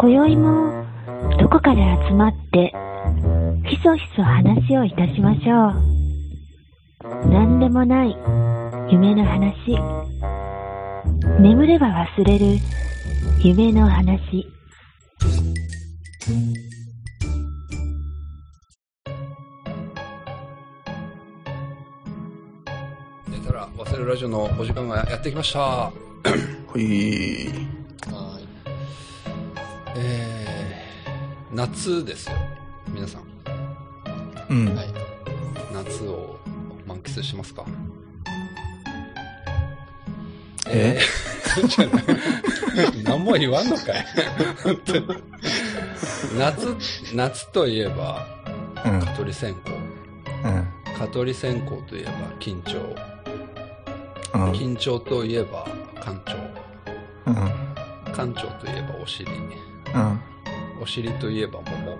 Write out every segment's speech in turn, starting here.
今宵もどこかで集まってひそひそ話をいたしましょう。何でもない夢の話。眠れば忘れる夢の話。寝たら忘れるラジオのお時間がやってきました。ほい。夏ですよ。皆さん、うん。い。はい。夏を満喫してますか？え？じゃない何も言わんのかい 夏、夏といえば、うん。蚊取り線香。うん。蚊取り線香といえば緊張。うん。緊張といえば干潮。うん。干潮といえばお尻。うん。お尻といえば桃。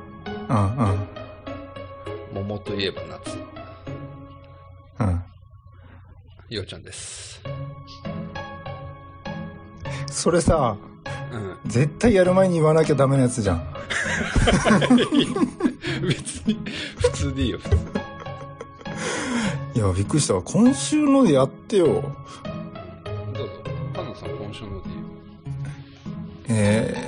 うん。うん。桃といえば夏。うん。ようちゃんです。それさ、うん。絶対やる前に言わなきゃダメなやつじゃん。別に、普通でいいよ、普通。いや、びっくりしたわ。今週のでやってよ。どうぞ。パンナさん、今週のでいいよ。えー、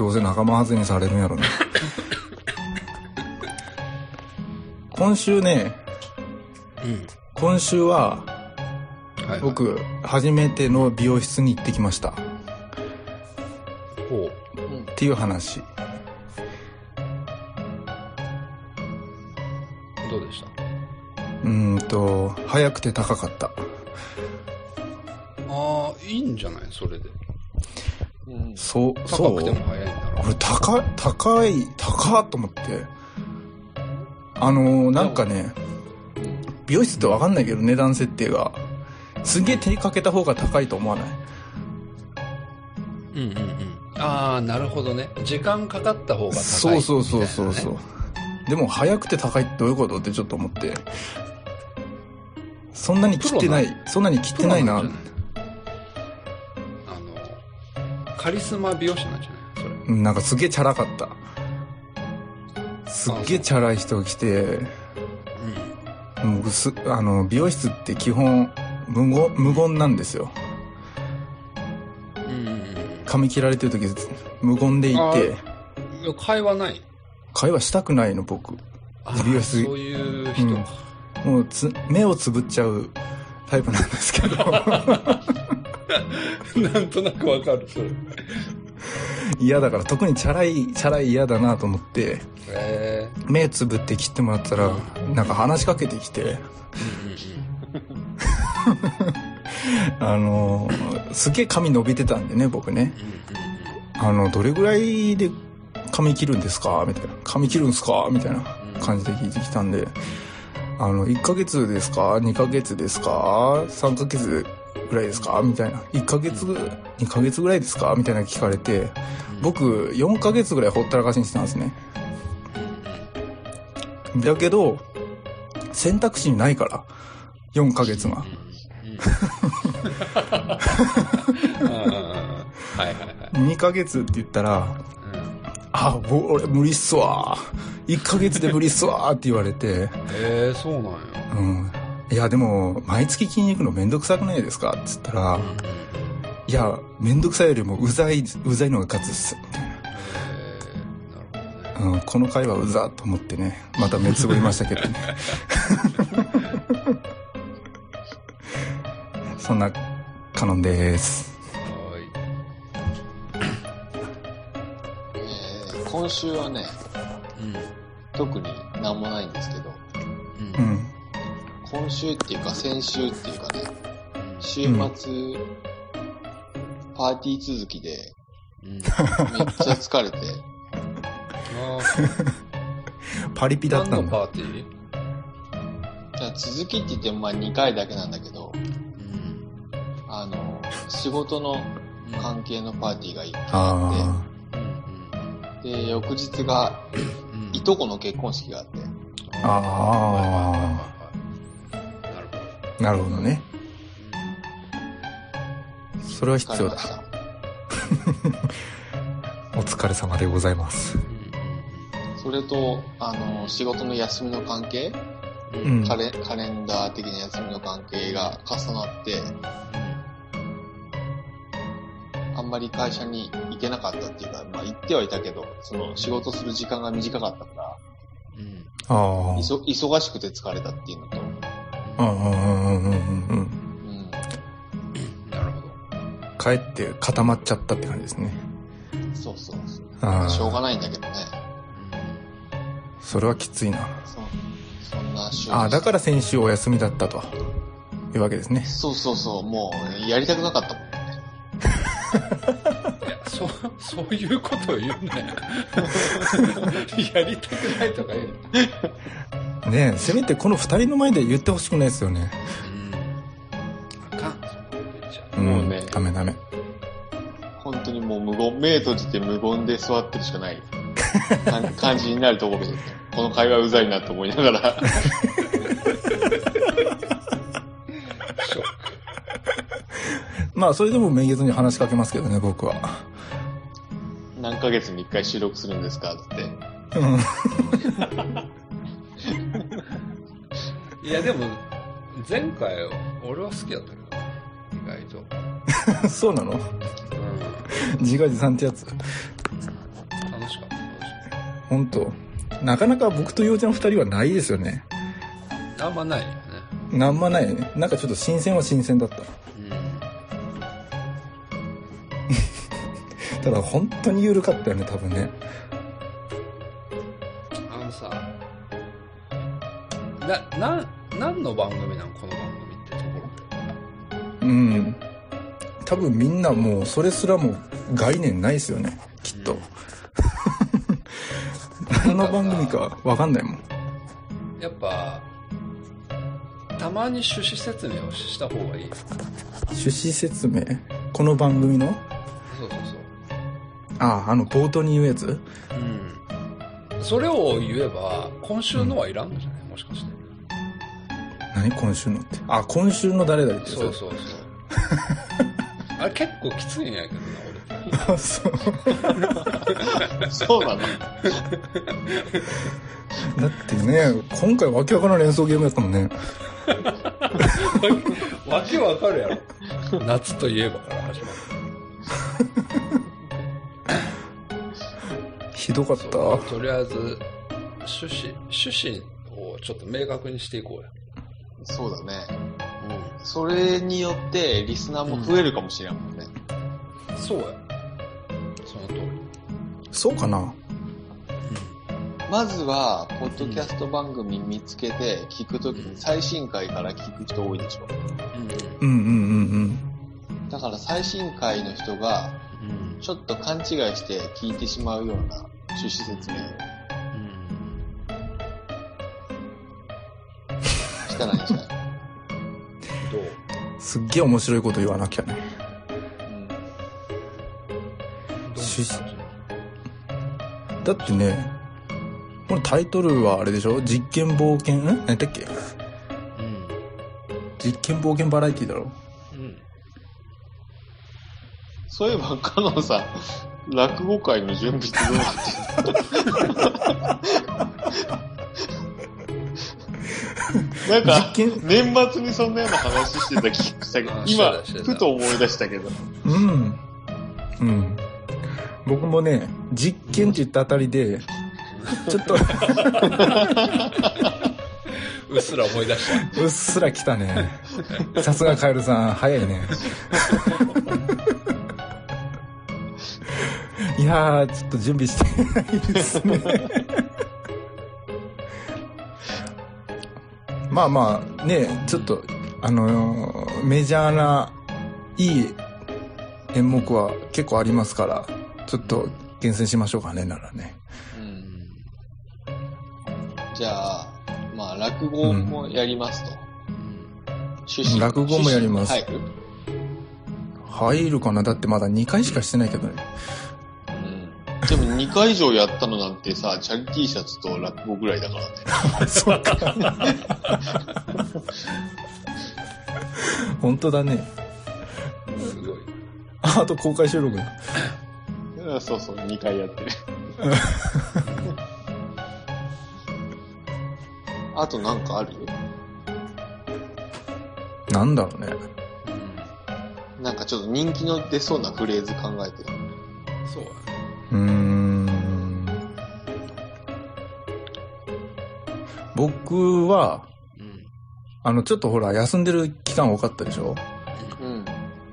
どうせ仲間外れにされるんやろね。今週ね、うん。今週は、はい、はい。僕、初めての美容室に行ってきました。っほうん。ていう話。う。どうでした？うーんと、早くて高かった。ああ、いいんじゃない？それで。うん。そう、そう？高くても早いんだろ俺、高い、高い、高っと思って。あのー、なんかね、美容室ってわかんないけど、値段設定が。すげえ手にかけた方が高いと思わない？うんうんうん。ああ、なるほどね。時間かかった方が高い、そうそうそうそうそうみ。でも、早くて高いってどういうこと？ってちょっと思って。そんなに切ってない、そんなに切ってないなカリスマ美容師なんじゃないそれ。うんなんかすげえチャラかった。すっげえチャラい人が来て、もうす、あの、美容室って基本、無言、無言なんですよ。うん。うんうんうん。髪切られてる時、無言でいあて、会話ない。会話したくないの、僕。美容室そういう人か。もうつ、目をつぶっちゃうタイプなんですけど。なんとなくわかる、それ。嫌だから、特にチャラい、チャラい嫌だなと思って、え目つぶって切ってもらったら、なんか話しかけてきて、あのー、すげえ髪伸びてたんでね、僕ね。あの、どれぐらいで髪切るんですか？みたいな。髪切るんすか？みたいな感じで聞いてきたんで、あの、1ヶ月ですか ?2 ヶ月ですか ?3 ヶ月ぐらいですか？みたいな。1ヶ月、2ヶ月ぐらいですか？みたいな聞かれて、僕、4ヶ月ぐらいほったらかしにしてたんですね。だけど、選択肢にないから、4ヶ月が。2ヶ月って言ったら、あ、俺無理っすわ。1ヶ月で無理っすわって言われて、えー、そうなん。や。うん。いや、でも、毎月筋肉のめんどくさくないですか？って言ったら、いや、めんどくさいよりもうざい、うざいのが勝つっす。みたいな。えー、なるほどね。うん、この回はうざと思ってね、また目つぶりましたけどね。そんな、カノンです。はえー今週はね。うん。特になんもないんですけど、うん。うん。今週っていうか先週っていうかね、週末、パーティー続きで、うん。めっちゃ疲れて。パリピだった何のんだ。パーティー？じゃあ続きって言ってもまあ2回だけなんだけど、うん。あの、仕事の関係のパーティーが1回ああって、で、翌日がうん。いとこの結婚式があって、あ。あ。なるほどね。それは必要だ。お疲れ様でございます。それと、あの、仕事の休みの関係、うん。カレカレンダー的な休みの関係が重なって、あんまり会社に行けなかったっていうか、まあ行ってはいたけど、その仕事する時間が短かったから、うんあ忙しくて疲れたっていうのと、なるほど。帰って固まっちゃったって感じですね。そうそうそう。ああ。しょうがないんだけどね。それはきついな。そうそんな週ああ、だから先週お休みだったと。いうわけですね。そうそうそう、もうやりたくなかったもんね。そう、そういうことを言うね。やりたくないとか言うねえ、せめてこの二人の前で言ってほしくないですよね。うん。あかん。そう言っちゃんもうねダメダメ。本当にもう無言、目閉じて無言で座ってるしかないか感じになると思うけど、この会話うざいなと思いながら。まあ、それでもめげずに話しかけますけどね、僕は。何ヶ月に一回収録するんですか？って。うん。いや、でも、前回、俺は好きだったけどな。意外と。そうなの？うん。自画自賛ってやつ？楽しかった、楽しかっ本当？なかなか僕と洋ちゃん二人はないですよね。た。あんまないよね。なんまないよね。なんかちょっと新鮮は新鮮だった。ただ本当に緩かったよね、多分ね。あのさ、な、な、何の番組なんこの番組ってところ？で。うん。多分みんなもうそれすらも概念ないですよね、きっと。何の番組かわかんないもん。やっぱ、たまに趣旨説明をした方がいい。趣旨説明？この番組の？ああ、あの冒頭に言うやつ？うん。それを言えば、今週のはいらんのじゃない？もしかして。何？今週のって？あ、今週の誰々ってやつ？そうそうそう。あれ結構きついんやけどな、あ、そう。そうなの だってね、今回わけわからん連想ゲームやったもんね。俺。わけわかるやろ。夏といえばから始まる。ひどかった？とりあえず、趣旨、趣旨をちょっと明確にしていこうや。そうだね。うそれによってリスナーも増えるかもしれんもんね。ん。そうや。その通り。そうかな？まずは、ポッドキャスト番組見つけて聞くときに最新回から聞く人多いでしょ。うん。うんうんうんだから最新回の人がうん。ちょっと勘違いして聞いてしまうような趣旨説明を。したらいいんじゃない。どう？うん。すっげえ面白いこと言わなきゃね。趣旨。だってね、このタイトルはあれでしょ？実験冒険、ん何だっけ？うん。実験冒険バラエティだろ？うん。そういえば、カノンさん、落語会の準備ってどうなってる なんか、実験、年末にそんなような話してた気がしたけどあ、今ふと思い出したけど。うん。うん。僕もね、実験って言ったあたりで、ちょっと、うっすら思い出した。うっすら来たね。さすがカエルさん、早いね。いやー、ちょっと準備して ないですね。まあまあ、ね、ちょっと、あのーメジャーな、いい演目は結構ありますから、ちょっと厳選しましょうかね、ならね。うんじゃあ、まあ、落語もやりますと。趣旨落語もやります入る？かな？だってまだ2回しかしてないけどね。でも2回以上やったのなんてさ、チャリティーシャツと落語ぐらいだからね。そうか。本当だね。すごい。ああと公開収録だ。そうそう、2回やってる。あとなんかある？なんだろうね。なんかちょっと人気の出そうなフレーズ考えてる。そうやね。うーん。僕は、うん。あの、ちょっとほら、休んでる期間多かったでしょ？うん。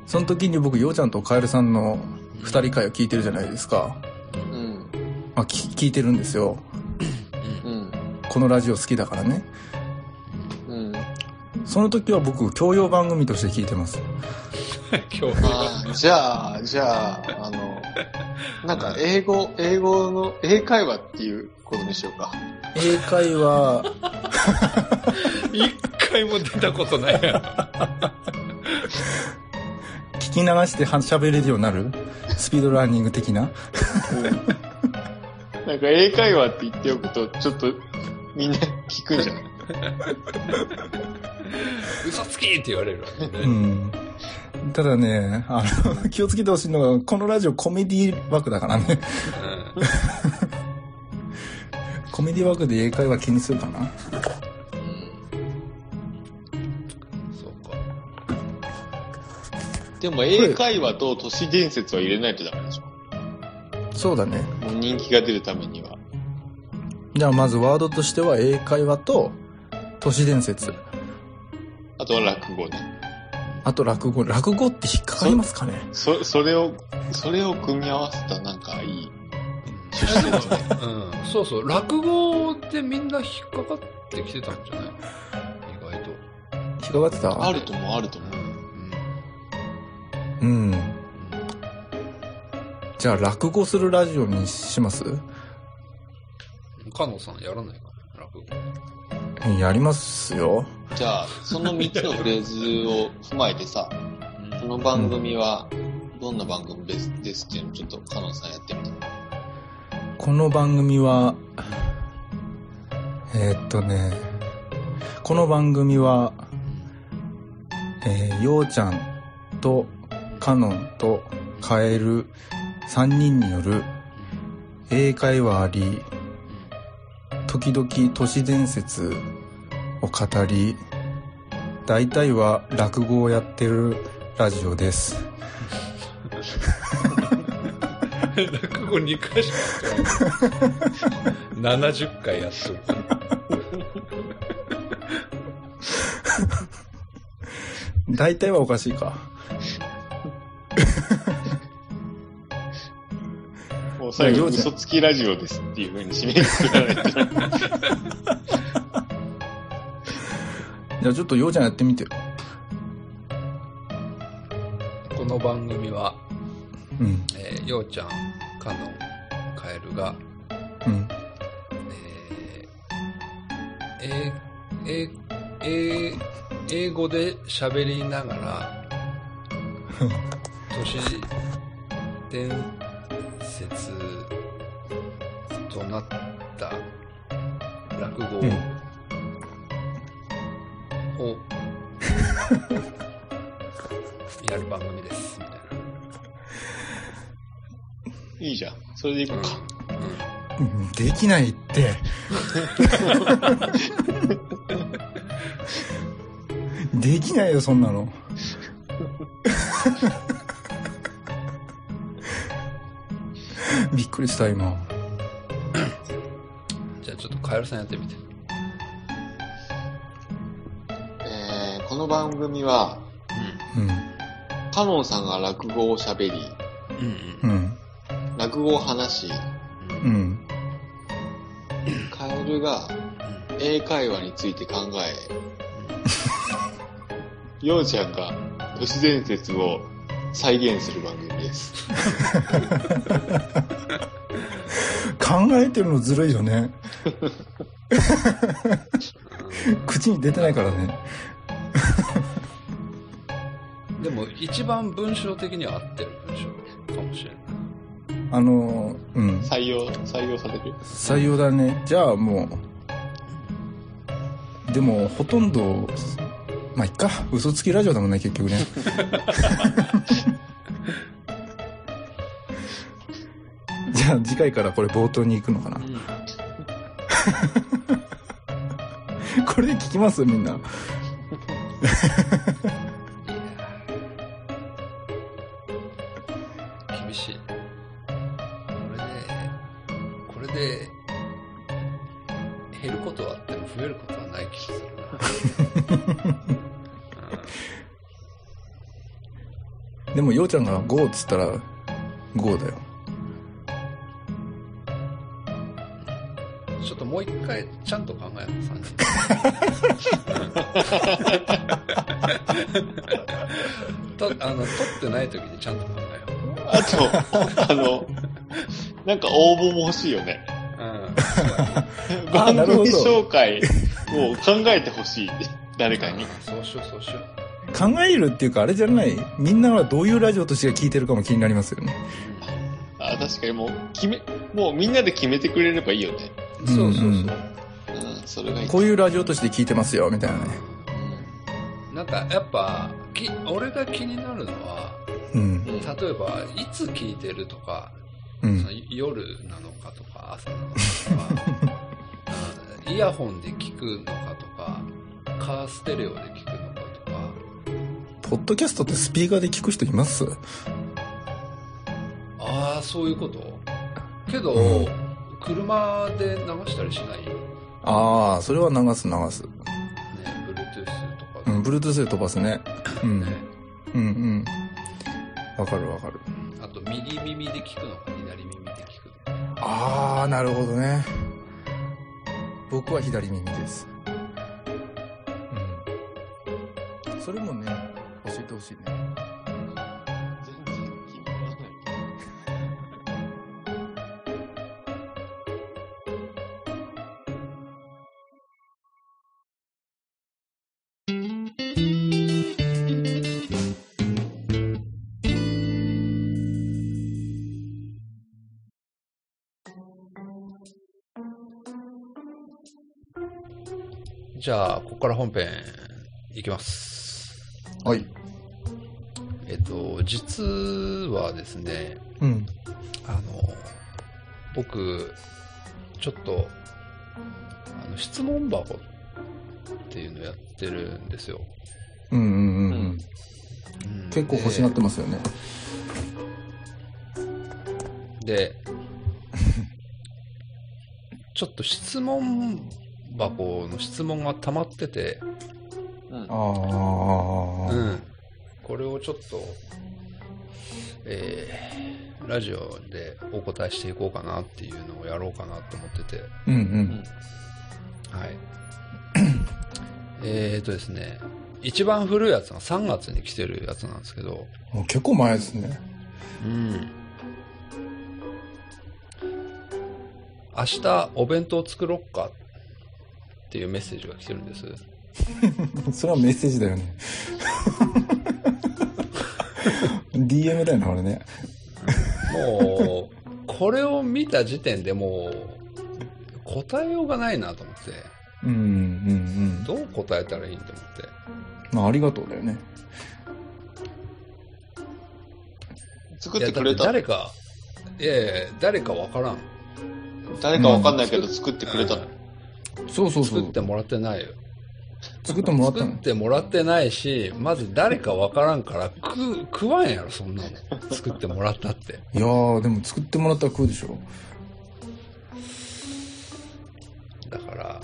その時に僕、ようちゃんとカエルさんの二人会を聞いてるじゃないですか。うん。まあ、聞聞いてるんですよ。うん。このラジオ好きだからね。うん。その時は僕、教養番組として聞いてます。今日ああ、じゃあ、じゃあ、あの、なんか英語、英語の、英会話っていうことにしようか。英会話、一回も出たことないやろ。聞き流しては喋れるようになる？スピードランニング的な？なんか英会話って言っておくと、ちょっとみんな聞くんじゃない？嘘つきって言われるわけね。うん。ただね、あの、気をつけてほしいのが、このラジオコメディ枠だからね。コメディ枠で英会話気にするかな？うん。そうか。でも英会話と都市伝説は入れないとダメでしょ。そうだね。人気が出るためには。じゃあまずワードとしては英会話と都市伝説。あとは落語ね。あと落語。落語って引っかかりますかね？そ、それを、それを組み合わせたなんかいい趣旨ですね。うん。そうそう。落語でみんな引っかかってきてたんじゃない？意外と。引っかかってた？あるともあると思う。うん。うん。じゃあ落語するラジオにします？うん。かのさんやらないか？な落語。やりますよ。じゃあ、その3つのフレーズを踏まえてさ、この番組はどんな番組ですですっていうのをちょっとカノンさんやってみて。この番組は、えーっとね、この番組は、えー、ようちゃんとカノンとカエル3人による英会話あり、時々都市伝説を語り、大体は落語をやってるラジオです。落語2回しかやってない。70回。やっとる。大体はおかしいか。もう最後、嘘つきラジオですっていう風に締めくくらないと。じゃあちょっとようちゃんやってみてよ。この番組は、うん。えー、ようちゃん、かのん、かえるが、うん。えー、えー、えー、英語で喋りながら、都市伝説となった落語うんそれでいこうか。うんできないって。できないよ、そんなの。びっくりした、今。な。じゃあちょっとカエルさんやってみて。えー、この番組は、うん。カノンさんが落語を喋り、うん。うん。うん。を話し、うん。カエルが英会話について考え、ヨウちゃんが都市伝説を再現する番組です。考えてるのずるいよね。口に出てないからね。でも一番文章的には合ってる。あの、うん。採用、採用される採用だね。じゃあもう、でもほとんど、まあ、いっか。嘘つきラジオだもんね、結局ね。ゃあ次回からこれ冒頭に行くのかなうん。これで聞きます？みんな。でも、ようちゃんが GO っつったら、GO だよ。うんちょっともう一回ちゃんと考えよう、3人。と、あの、撮ってない時にちゃんと考えよあと、あの、なんか応募も欲しいよね。う。うん。あ番組紹介を考えてほしい。誰かに。そうしよう、そうしよう。考えるっていうか、あれじゃない？みんなはどういうラジオとして聞いてるかも気になりますよね。あ、確かにもう、決め、もうみんなで決めてくれればいいよね。そうそうそう。うんそれがいい。こういうラジオとして聞いてますよ、みたいなね。なんかやっぱき俺が気になるのはうん。うん例えばいつ聞いてるとか、うんその。夜なのかとか朝なのかとか うんイヤホンで聞くのかとかカーステレオで聞くのかとかポッドキャストってスピーカーで聞く人います？ああそういうこと？けど、うん車で流したりしない？ああ、それは流す流す。ね Bluetooth とかで、うん、Bluetooth で飛ばすね。うん。ねうんうん。わかるわかる。あと右耳で聞くのか左耳で聞くのかああ、なるほどね。僕は左耳です。うん。それもね、教えてほしいね。全然決めらない。じゃあここから本編いきますはい。えっと実はですねうん。あの僕ちょっとあの質問箱っていうのやってるんですよ、うんうんうんうん。うん。結構欲しがってますよね。でで ちょっと質問箱の質問が溜まってて、うん。ああ、うん、これをちょっと、えーラジオでお答えしていこうかなっていうのをやろうかなと思ってて、うんうん。はい。えーとですね、一番古いやつが3月に来てるやつなんですけど、もう結構前ですね。うん。明日お弁当作ろっかっていうメッセージが来てるんです。それはメッセージだよね。DM だよな、俺ね。もう、これを見た時点でもう、答えようがないなと思って、うんうんうん。どう答えたらいいんと思って。まあ、ありがとうだよね。作っててくれた誰か、いやいや誰かわからん。誰かわかんないけど作ってくれたの。うんそうそうそう作っ。てもらってないよ。作ってもらったの？作ってもらってないし、まず誰かわからんから、食う、食わんやろ、そんなの。作ってもらったって。いやー、でも作ってもらったら食うでしょ。だから、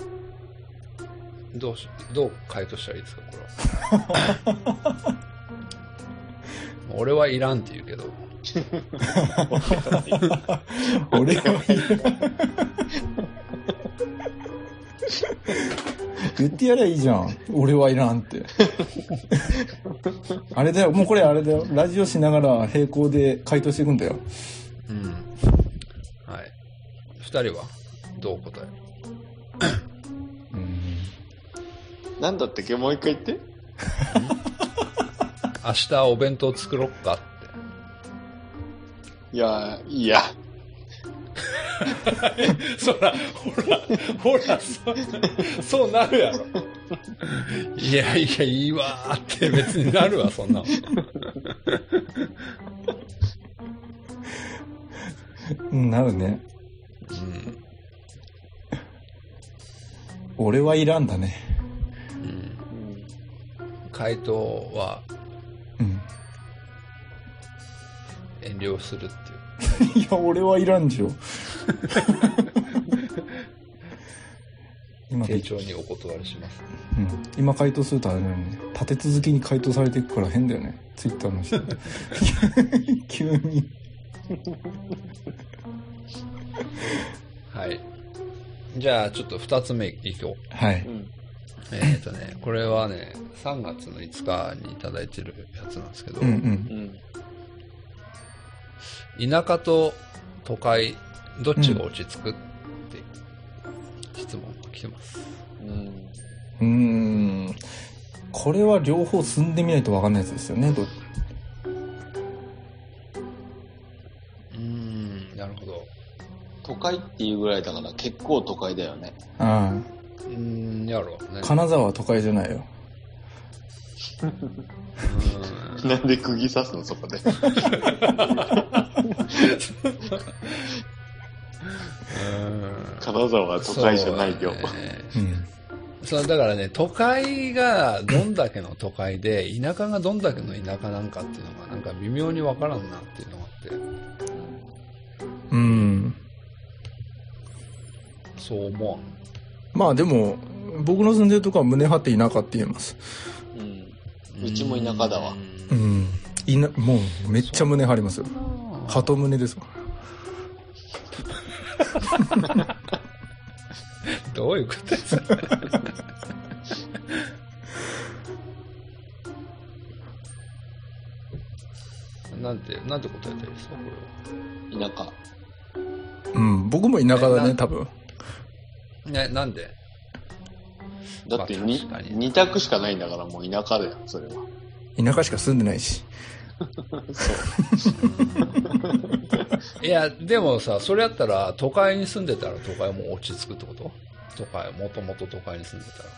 どうし、どう回答したらいいですか、これは。俺はいらんって言うけど。俺は言ってやりゃいいじゃん。俺はいらんって。あれだよ、もうこれあれだよ。ラジオしながら並行で回答していくんだよ。うん。はい。二人はどう答える？うん。なんだったっけ？もう一回言って。明日お弁当作ろっかって。いや、いいや。そら、ほら、ほら、そ そうなるやろ。いやいや、いいわーって別になるわ、そんなんなるね。うん。俺はいらんだね。うん。うん回答はうん。遠慮するっていう。いや、俺はいらんじょ。今、丁重にお断りします。うん、今回答するとあれだよね。立て続きに回答されていくから変だよね。ツイッターの人。急に。はい。じゃあ、ちょっと二つ目いこう。はい。うんえっ、とね、これはね、3月の5日にいただいてるやつなんですけど、うんうん。うん田舎と都会、どっちが落ち着くって質問が来てます。うんうーん。これは両方住んでみないと分かんないやつですよね。どうーん、なるほど。都会っていうぐらいだから結構都会だよね。あうーん、やろうねあ。。金沢は都会じゃないよ。うんなんで釘刺すのそこで。金沢は都会じゃないよ。そうだねうん。そう、だからね、都会がどんだけの都会で、田舎がどんだけの田舎なんかっていうのが、なんか微妙にわからんなっていうのがあって、うん。そう思わん。まあでも、僕の住んでるとこは胸張って田舎って言えます。うん。うちも田舎だわううんん。いな、もうめっちゃ胸張りますよ。鳩胸ですわ。どういうことですか？なんて、なんて答えたらいいですか、これは。田舎。うん。僕も田舎だね、多分。ね、なんで？だってにまあ確かに二択しかないんだからもう田舎だよ、それは。田舎しか住んでないし。いや、でもさ、それやったら、都会に住んでたら都会も落ち着くってこと？都会、もともと都会に住んでたら。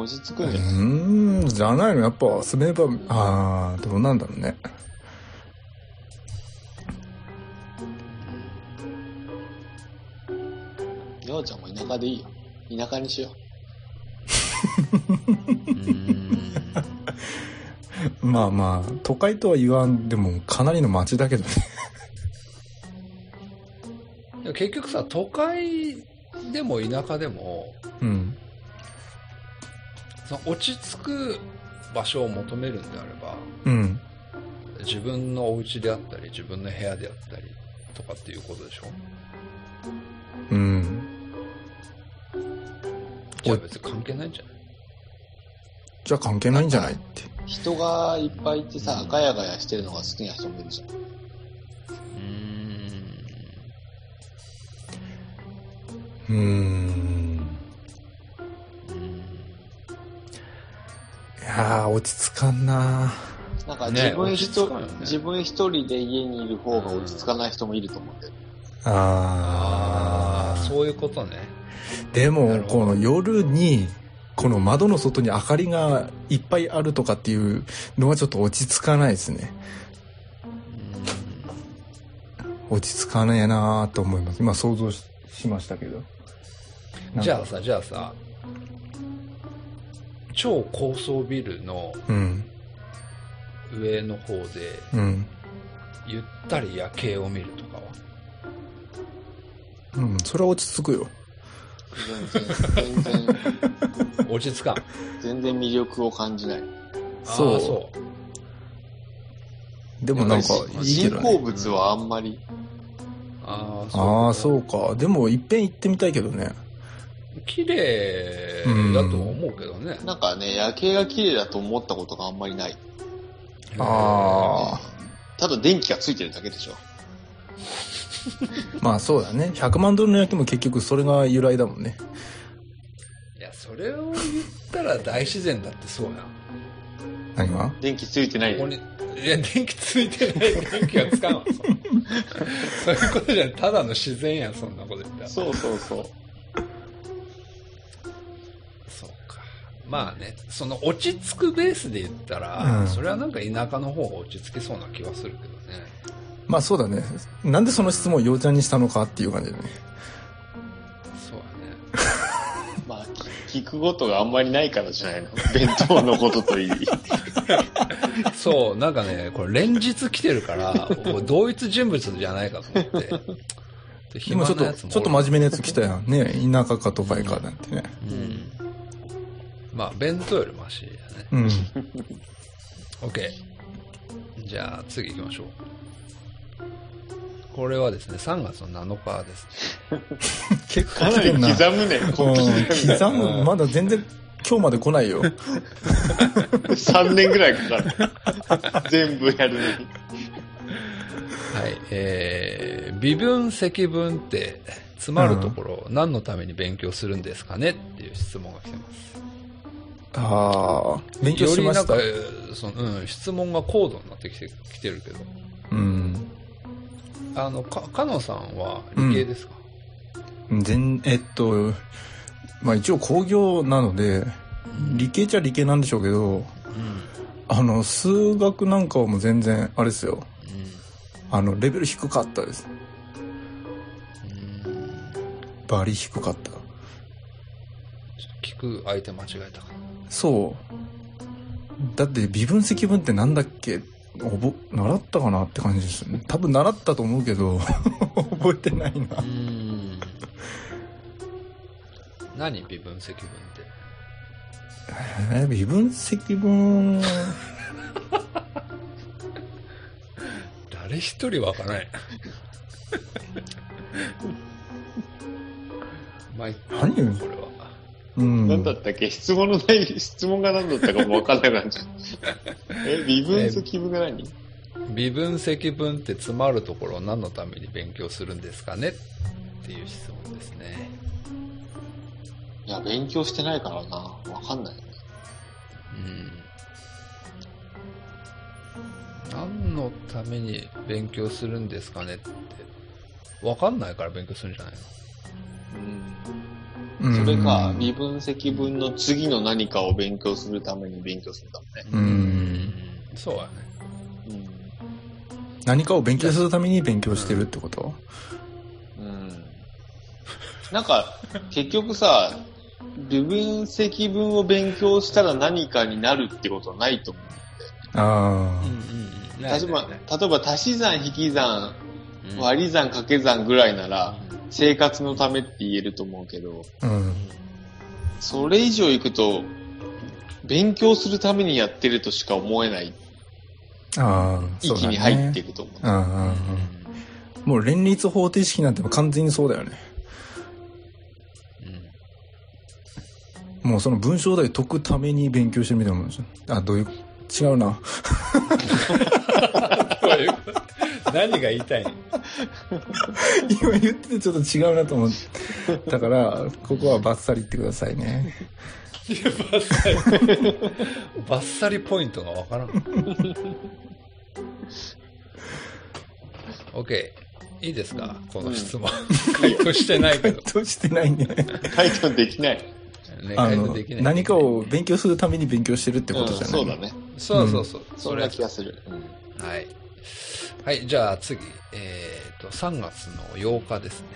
落ち着くうんじゃないーん、じゃないの。やっぱ住めば、ああ、どうなんだろうね。ようちゃんも田舎でいいよ。田舎にしよ まあまあ、都会とは言わんでも、かなりの街だけどね。結局さ、都会でも田舎でも、うん。その落ち着く場所を求めるんであれば、うん。自分のお家であったり、自分の部屋であったりとかっていうことでしょ？うん。じゃあ別に関係ないんじゃない？じゃあ関係ないんじゃないって。う。人がいっぱいいてさ、ガヤガヤしてるのが好きな人もいるじゃん。うーん。いやー、落ち着かんななんかね自分一人、落ち着かんよね自分一人で家にいる方が落ち着かない人もいると思うんだよ。ああ、あー。そういうことね。でもこの夜に、この窓の外に明かりがいっぱいあるとかっていうのはちょっと落ち着かないですね。落ち着かねえなーと思います。今想像ししましたけど。じゃあさ、じゃあさ、超高層ビルのうん。上の方で、うん。ゆったり夜景を見るとかは？うん。それは落ち着くよ。全然、全然、落ち着かん？全然魅力を感じない。そうそう。でもなんかいいけどね。人工物はあんまり、ああ、そう。ああ、そうか。でも、いっぺん行ってみたいけどね。綺麗だとは思うけどね。なんかね、夜景が綺麗だと思ったことがあんまりない。ああ。ただ電気がついてるだけでしょ。まあそうだね。100万ドルの焼きも結局それが由来だもんね。いや、それを言ったら大自然だってそうやん。何が？電気ついてないで。ここに、いや、電気ついてない電気がつかんわ、そういうことじゃない。ただの自然やん、そんなこと言ったら。そうそう。そうまあね、その落ち着くベースで言ったら、うんそれはなんか田舎の方が落ち着きそうな気はするけどね。まあそうだね。なんでその質問をようちゃんにしたのかっていう感じだね。そう まあ、き聞くことがあんまりないからじゃないの。弁当のことといい。だね。そう、なんかね、これ連日来てるから、同一人物じゃないかと思って。ででもちょっと、ちょっと真面目なやつ来たやん。ね田舎か都会かなんてね。うん。まあ、弁当よりマシやね。うん。OK。じゃあ、次行きましょう。これはですね、3月の7日です。結かなり構来てんな。刻むね。刻む、まだ全然今日まで来ないよ。3年ぐらいかかる。全部やるのに。はい。えー、微分積分って、詰まるところ、何のために勉強するんですかねっていう質問が来てます。ああ、勉強しましたよりなんか、。えーそのうん、質問が高度になってきてきてるけど。うん。あの、か、かのさんは理系ですか、全、えっと、まあ一応工業なので、理系っちゃ理系なんでしょうけど、うん。あの、数学なんかはもう全然、あれですよ。うん。あの、レベル低かったです。うん。バリ低かった。く相手間違えたかな。そう。だって微分積分ってなんだっけ？おぼ、習ったかなって感じですよね。多分習ったと思うけど、覚えてないな。うん。何？微分積分って。えー微分積分、誰一人わからない。まあ、いっか何よこれは。うん。何だったっけ？質問のない、質問が何だったかもわかんなくなっちゃう。え、微分積分が何？微分積分って詰まるところを何のために勉強するんですかねっていう質問ですね。いや、勉強してないからな。わかんないよね。うん。何のために勉強するんですかねって。わかんないから勉強するんじゃないの？うん。それか、うん微分積分の次の何かを勉強するために勉強するためね。うん。そうやね。うん。何かを勉強するために勉強してるってこと？うん。なんか、結局さ、微分積分を勉強したら何かになるってことはないと思う。あうんうんうん。例えば、例えば足し算、引き算、うん割り算、掛け算ぐらいなら、生活のためって言えると思うけど、あ。うん。それ以上行くと、勉強するためにやってるとしか思えないああ。そうだね域に入っていくと思う。うんうんうん。もう連立方程式なんて完全にそうだよね。うんもうその文章題解くために勉強してるみたいなもんですよ。あ、どういう、違うな。どういうこと何が言いたいの？今言っててちょっと違うなと思ったから、ここはバッサリ言ってくださいね。バッサリ。バッサリポイントがわからん。OK。いいですか？この質問。回答してないけど。どうしてないね。回答できない。ね、あの回答できない。何かを勉強するために勉強してるってことじゃない、うんそうだね。そうそうそう。そんな気がする。はい。はい、じゃあ次。えっ、と、3月の8日ですね。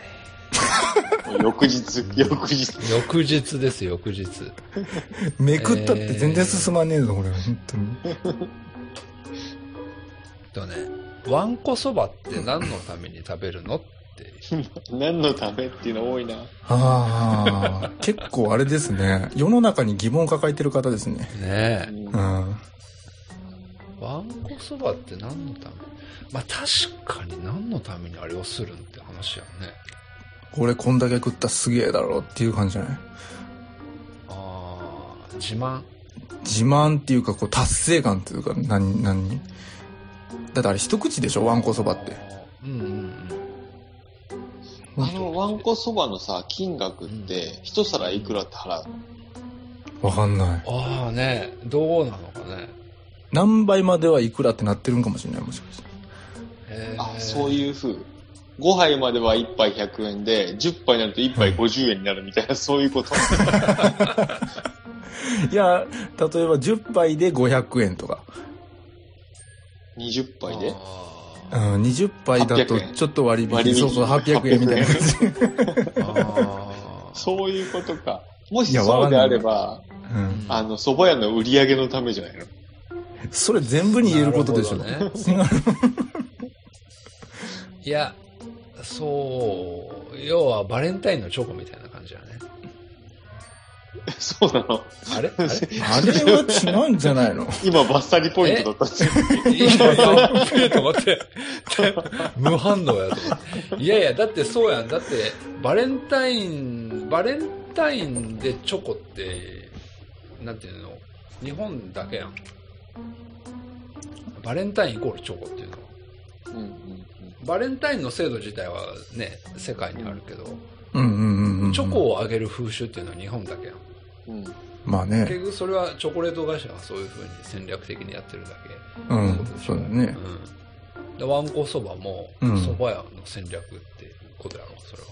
うん翌日、翌日。翌日です、翌日。めくったって全然進まねえぞ、これ。本当に。とね、わんこそばって何のために食べるのって。何のためっていうの多いな。ああ、結構あれですね。世の中に疑問を抱えてる方ですね。ねえ。うん。わんこそばって何のため？まあ確かに何のためにあれをするんって話やね。俺こんだけ食ったらすげえだろっていう感じじゃない？ああ、自慢？自慢っていうか、こう、達成感っていうか、何、何？だってあれ一口でしょ？ワンコそばって。うんうんあの、わんこそばのさ、金額って、一皿いくらって払うわかんない。うん。ああね、どうなのかね。何倍まではいくらってなってるんかもしれない、もしかして。あ、そういう風。5杯までは1杯100円で、10杯になると1杯50円になるみたいな、そういうこと。いや、例えば10杯で500円とか。20杯で？あうん、20杯だと800円ちょっと割引。割引そうそう、800円みたいな感じ。あそういうことか。もしそうであれば、うん。あの、蕎麦屋の売り上げのためじゃないの？それ全部に言えることでしょ。なるほどね違ういや、そう、要はバレンタインのチョコみたいな感じだね。そうなの？あれ？あれ？あれは違うんじゃないの？今バッサリポイントだったんですよ。いやいや、えと思って。無反応やと思って。いやいや、だってそうやん。だって、バレンタイン、バレンタインでチョコって、なんていうの日本だけやん。バレンタインイコールチョコっていうのは。うんうんバレンタインの制度自体はね、世界にあるけど、うんうんうんうん。チョコをあげる風習っていうのは日本だけやん。うんうんまあね。結局それはチョコレート会社がそういう風に戦略的にやってるだけ。うん。そうだね。うん。で、わんこそばも、うん蕎麦屋の戦略ってことやろ、それは。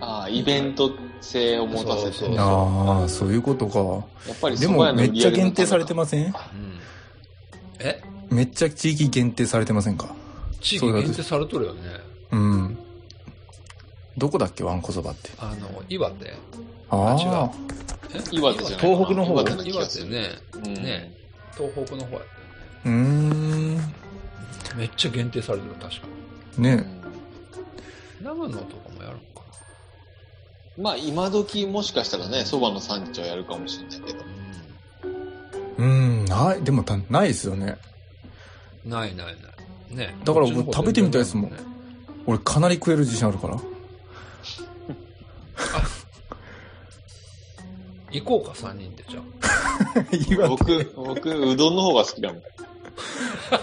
ああ、イベント性を持たせて。ああ、そういうことか。やっぱりでもめっちゃ限定されてませんうん。え？めっちゃ地域限定されてませんか？地域限定されとるよね。うん。どこだっけ？わんこそばって。あの、岩手あ違うあ。え？岩手じゃない東北の方岩手岩。手ね、うんね、東北の方やっうーん。たよね。めっちゃ限定されてる、確かに。ね。うん長野とかもやるのかまあ、今時もしかしたらね、蕎麦の産地はやるかもしれないけど。な。うん、ない、でもた、ないですよね。うん。ないないない。ね。だから僕食べてみたいですもん全然俺かなり食える自信あるから。行こうか、3人で、じゃ岩手。僕、僕、うどんの方が好きだもん。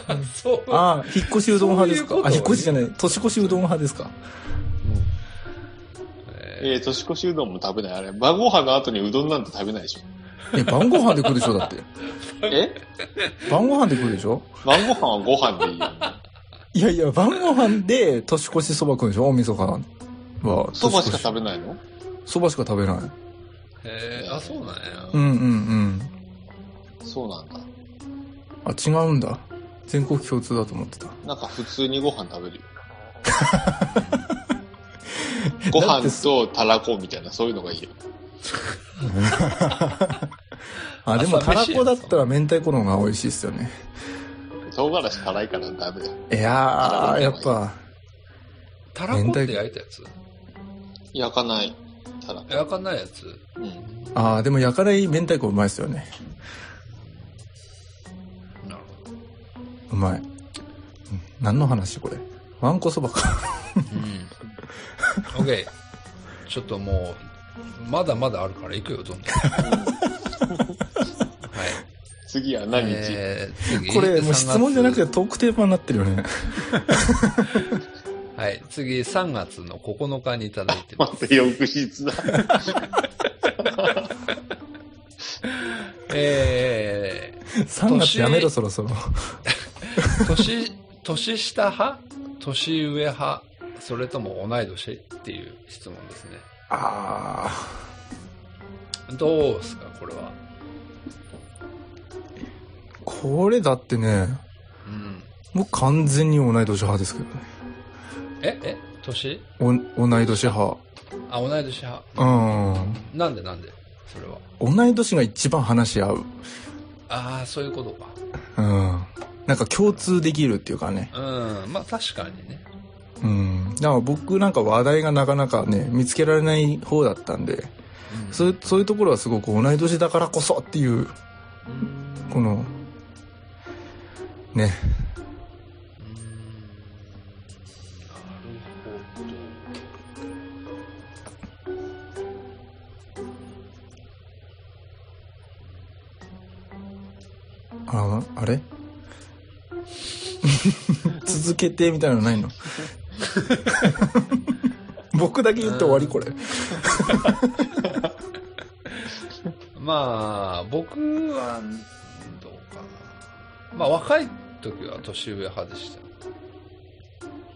あ。そう。ああ、引っ越しうどん派ですか？そういうことあ、引っ越しじゃない。年越しうどん派ですか？ええー、年越しうどんも食べない。あれ、晩ご飯の後にうどんなんて食べないでしょ。え、晩ご飯で来るでしょだって。え？晩ご飯で来るでしょ？晩ご飯はご飯でいいよ、ね。いやいや、晩ご飯で年越しそば食うんでしょ？大晦日は。蕎麦しか食べべないの？そばしか食べない。ー、えー、あ、そうなんや。うんうんうん。そうなんだ。あ、違うんだ。全国共通だと思ってた。なんか普通にご飯食べるよ。ご飯とたらこみたいな、そういうのがいいよ。あ、でも、たらこだったら明太子の方が美味しいっすよね。唐辛子辛いからダメだよ。いやー、やっぱ、たらこって焼いたやつ？焼かない。たらこ。焼かないやつ？うん。あー、でも焼かない明太子うまいっすよね。なるうまい。うん何の話これ？わんこそばか。ほど。うん。OK。ちょっともう、まだまだあるから行くよ、どんどん。はい。次は何日、えー、次？これ、もう質問じゃなくて3月トークテーマになってるよね。はい。次、3月の9日にいただいてま。ますた翌日だ。え3月やめろ、そろそろ。ー、年、年下派？年上派？それとも同い年？っていう質問ですね。あどうですか、これは？ー。これだってね、うん。もう完全に同い年派ですけどね。え、え、年？お同い年派。あ、同い年派。うん。なんでなんで？それは。同い年が一番話し合う。ああ、そういうことか。うん。なんか共通できるっていうかね。うん。まあ確かにね。うん。だから僕なんか話題がなかなかね、見つけられない方だったんで、うんそういう、そういうところはすごく同い年だからこそっていう、うんこの、ね、ああれ？続けてみたいなのないの？僕だけ言って終わりこれ。まあ、僕は、どうかな。まあ若い時は年上派でし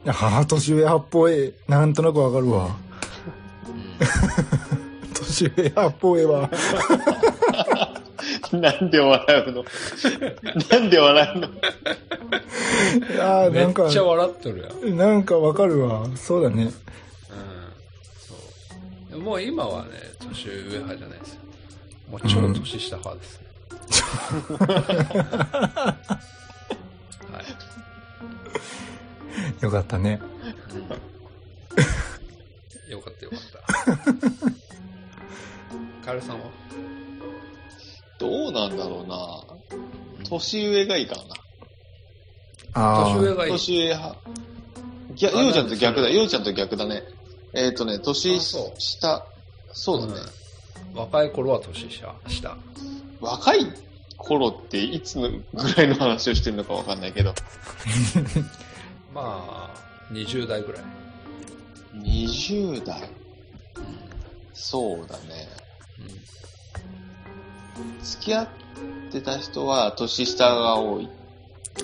た。ああ、年上派っぽい。なんとなくわかるわ。うん 年上派っぽいわ。なんで笑うの？なんで笑うの？ああ、めなんかっ、ちゃ笑っとるやん。なんかわかるわ。そうだね。うん。そう。もう今はね、年上派じゃないですよ。もう超年下派ですね。はい。よかったね。よかったよかった。カエルさんは？どうなんだろうな年上がいいかな。ああ。年上がいい。年上派。ぎゃ、あようちゃんと逆だ。ようちゃんと逆だね。えっ、とね、年あそう下、そうだね。うん若い頃は年下。下。若い頃っていつのぐらいの話をしてるのかわかんないけど。まあ、20代ぐらい。20代？そうだね。付き合ってた人は年下が多い。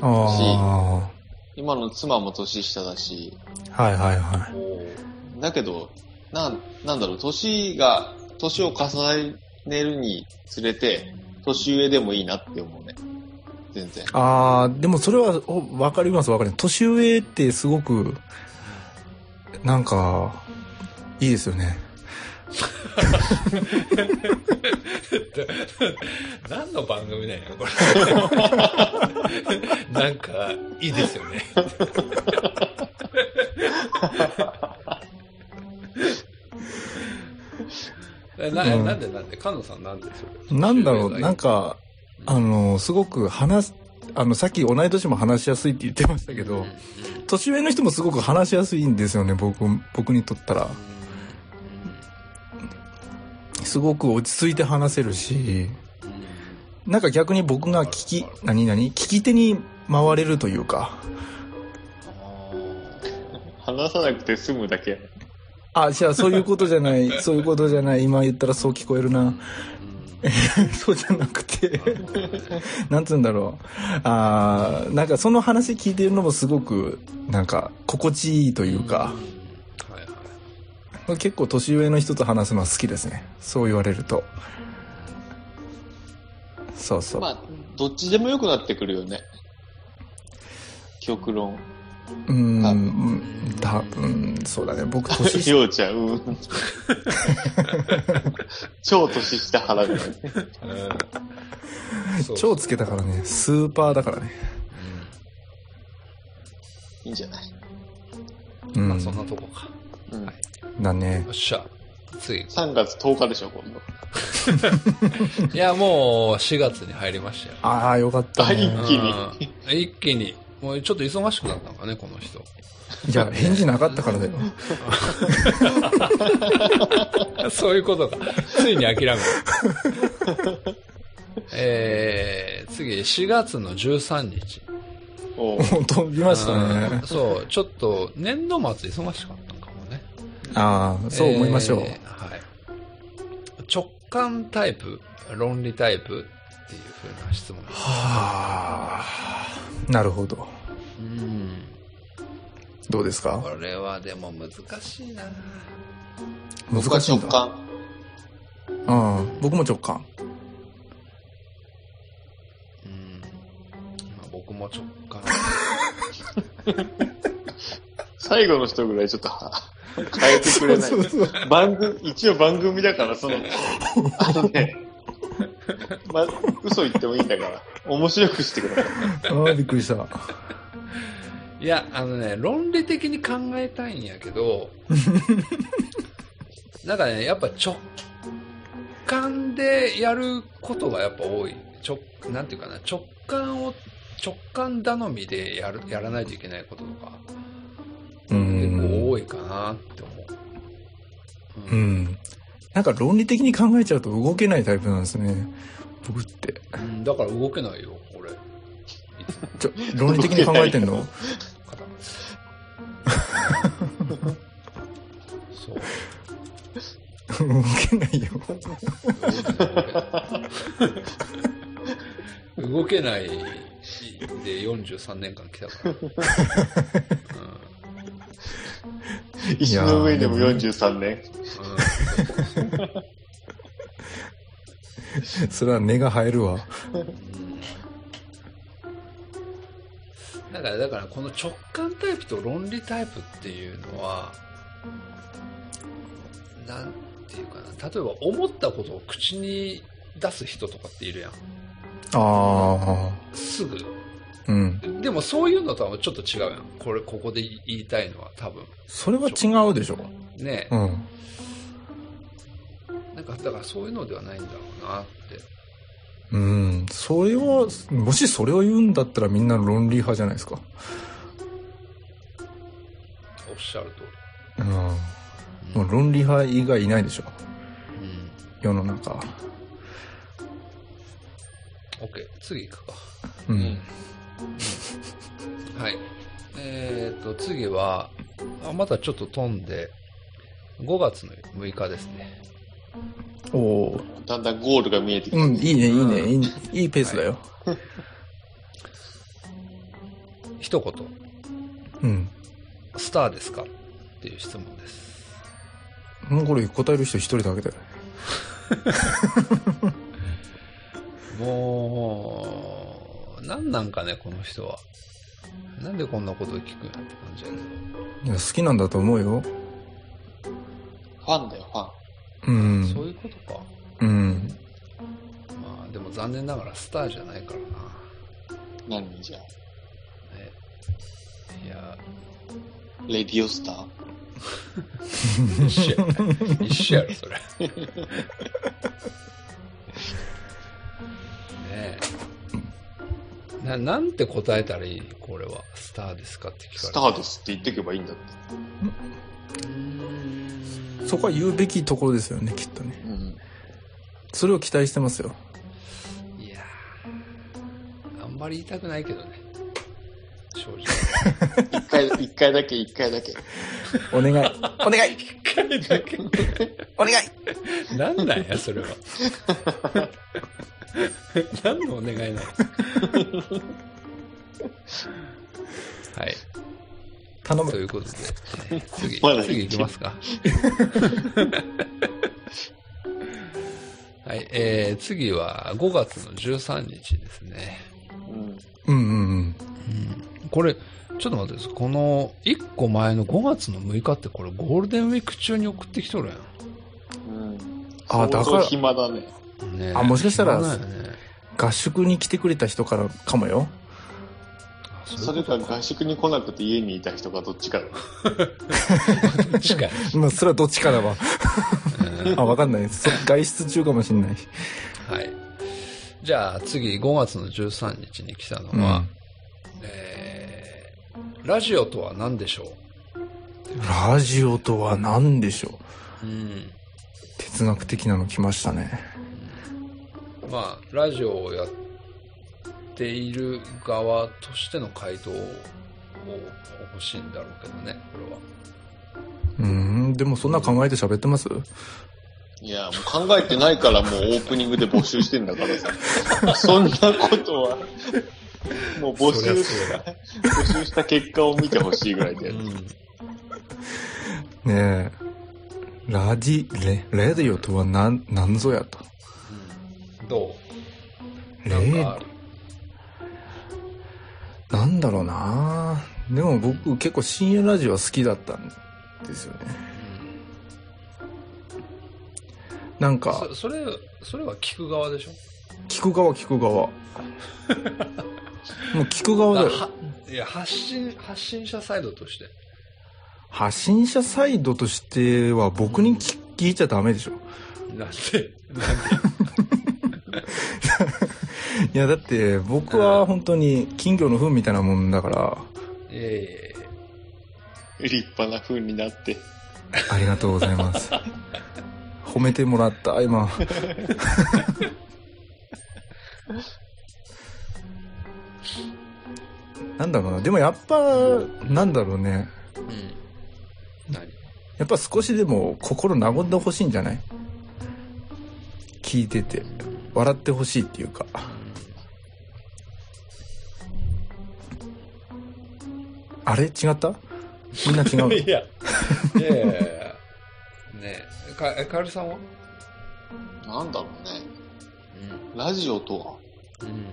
あ今の妻も年下だし。あ。はいはいはだけど、なん、なんだろう、年が、年を重ねるにつれて、年上でもいいなって思うね。全然い。。ああ、でもそれはおわかりますわかります。年上ってすごく、なんか、いいですよね。何の番組なんや、これ。なんか、いいですよね。えな、うんなんでなんで、菅野さんなんでそれ？なんだろう、なんか、あの、すごく話す、あの、さっき同い年も話しやすいって言ってましたけど、年上の人もすごく話しやすいんですよね、僕、僕にとったら。すごく落ち着いて話せるし、なんか逆に僕が聞き、何々？聞き手に回れるというか、話さなくて済むだけ。あ、じゃあそういうことじゃない、そういうことじゃない、今言ったらそう聞こえるな。そうじゃなくて、なんつうんだろう。あーなんかその話聞いてるのもすごく、なんか、心地いいというか、はいはい。結構年上の人と話すのは好きですね。そう言われると。そうそう。まあ、どっちでも良くなってくるよね。極論。うーん、うんだ、うん、そうだね。僕年下ようちゃん、うん。超年下腹ぐらい。うんそう超つけたからね。スーパーだからね。いいんじゃない？うん。まあそんなとこか。うん。だねよ。っしゃ。次。3月10日でしょ、今度。いや、もう4月に入りましたよ。ああ、よかった、あ一ね。気にうん一気に。もうちょっと忙しくなったのかね、この人。いや、返事なかったからだよ。そういうことか。ついに諦めた。えー、次、4月の13日。おう本当見ましたねうん。そう、ちょっと年度末忙しかったのかもね。ああ、そう思いましょう。えーはい。直感タイプ、論理タイプ？っていう風な質問です。はあ、なるほど。うん。どうですか？これはでも難しいな難しいんだ。直感。うん、僕も直感。うん。まあ、僕も直感。最後の人ぐらいちょっとは変えてくれない。そうそうそう番組、一応番組だから、その、あのね、ま、嘘言ってもいいんだから、面白くしてください。ああ、びっくりした。いや、あのね、論理的に考えたいんやけど、なんかね、やっぱ直感でやることがやっぱ多い。直、なんていうかな、直感を、直感頼みでやる、やらないといけないこととか、う結ん。構多いかなって思う。う。ん。なんか論理的に考えちゃうと動けないタイプなんですね。僕って。うんだから動けないよ、俺。ちょ、論理的に考えてんの？そう。動けないよ。動けないで43年間来たから。石の上でも43年。それは根が生えるわ。だから、だからこの直感タイプと論理タイプっていうのは、なんていうかな、例えば思ったことを口に出す人とかっているやん。あすぐ。あ、うん。でもそういうのとはちょっと違うやん。これ、ここで言いたいのは多分。それは違うでしょ。ねうん。なんか、だからそういうのではないんだろうなって。うん。それは、もしそれを言うんだったらみんな論理派じゃないですか。おっしゃる通うん。り。もう論理派以外いないでしょ。うん。世の中。OK。次行くか。う。うんはい。えっ、と、次は、あまたちょっと飛んで、5月の6日ですね。おお。だんだんゴールが見えてきた。うん、いいね、いいね、うんいいいいペースだよ。一言、うん。スターですか？っていう質問です。もうこれ答える人一人だけだよ。もう、なんなんかね、この人は。なんでこんなことを聞くんやって感じやけど。いや、好きなんだと思うよ。ファンだよ、ファン。うん。そういうことか。うん。まあ、でも残念ながらスターじゃないからな。何じゃあ。ね、いや、レディオスター？一緒や、一緒やろ、それ。ねえ。な、なんて答えたらいい？これは。スターですか？って聞かれて。スターですって言ってけばいいんだって。そこは言うべきところですよね、きっとね。うん。それを期待してますよ。いやーあんまり言いたくないけどね。正直。一回、一回だけ、一回だけ。お願い。お願い一回だけ。お願いなんなんや、それは。何のお願いなの？はい。頼む。ということで、えー次、次行きますか。はい、えー、次は5月の13日ですね。うん。うんうんうん。これ、ちょっと待って。この1個前の5月の6日ってこれゴールデンウィーク中に送ってきとるやうん。あだから暇だね。ん。ねあもしかしたらね合宿に来てくれた人からかもよ。あそれか合宿に来なくて家にいた人がどっちかだ。どっちかや まあ、それはどっちかだわ。うん あ、わかんないです。そ外出中かもしんないし。はい。じゃあ次5月の13日に来たのは、えー、ラジオとは何でしょラジオとは何でしょう？ううん。哲学的なの来ましたね。まあ、ラジオをやっている側としての回答を欲しいんだろうけどね、これは。うーん、でもそんな考えて喋ってます？いや、もう考えてないからもうオープニングで募集してんだからさ。そんなことは、もう募集そうだ。募集した結果を見てほしいぐらいで。うん。ねえ。ラジ、レ、レディオとは何、何ぞやと。どう？レなんかある？なんだろうなでも僕結構深夜ラジオは好きだったんですよね。なんかそ、それ、それは聞く側でしょ？聞く側聞く側。もう聞く側だよ。はいや、発信、発信者サイドとして。発信者サイドとしては僕に聞聞いちゃダメでしょ。なんで、いやだって僕は本当に金魚の糞みたいなもんだから、ええ立派な風になって。ありがとうございます。褒めてもらった、今。なんだろうな。でもやっぱ、なんだろうね。うん。何？やっぱ少しでも心和んでほしいんじゃない？聞いてて。笑ってほしいっていうか。あれ？違った？みんな違うの？いや、いやいやいやねえ、か、えかるさんは？なんだろうね。ラジオとは？うん。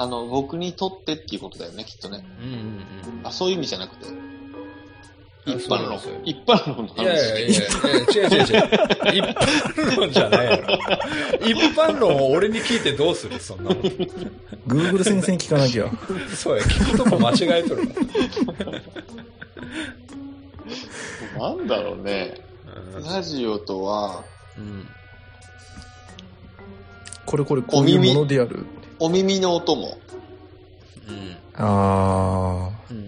あの、僕にとってっていうことだよね、きっとね。うんうんあ、そういう意味じゃなくて。あ一般論。一般論のうん。いやい話。やいやいや、違う違う違う。一般論じゃないやろ。一般論を俺に聞いてどうする？そんなの。Google 先生に聞かなきゃ。そうや、聞くとこ間違えとるわ。なんだろうね。うんラジオとは、うん。これこれこういうものである。お耳の音も。うん。あうん。う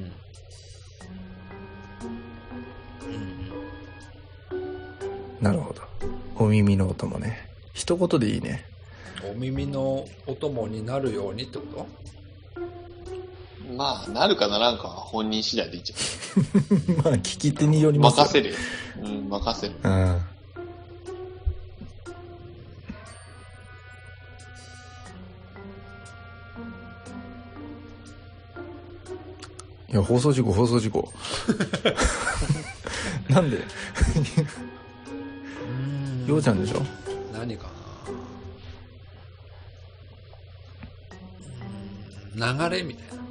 ん。ー、なるほど。お耳の音もね。一言でいいね。お耳のお供になるようにってこと？まあ、なるかならんかは本人次第でいいじ まあ、聞き手によゃん。りますよ任せるよ。うん、任せる。うん。いや、放送事故、放送事故。なんで？うんようちゃんでしょ？何かなうん流れみたいな。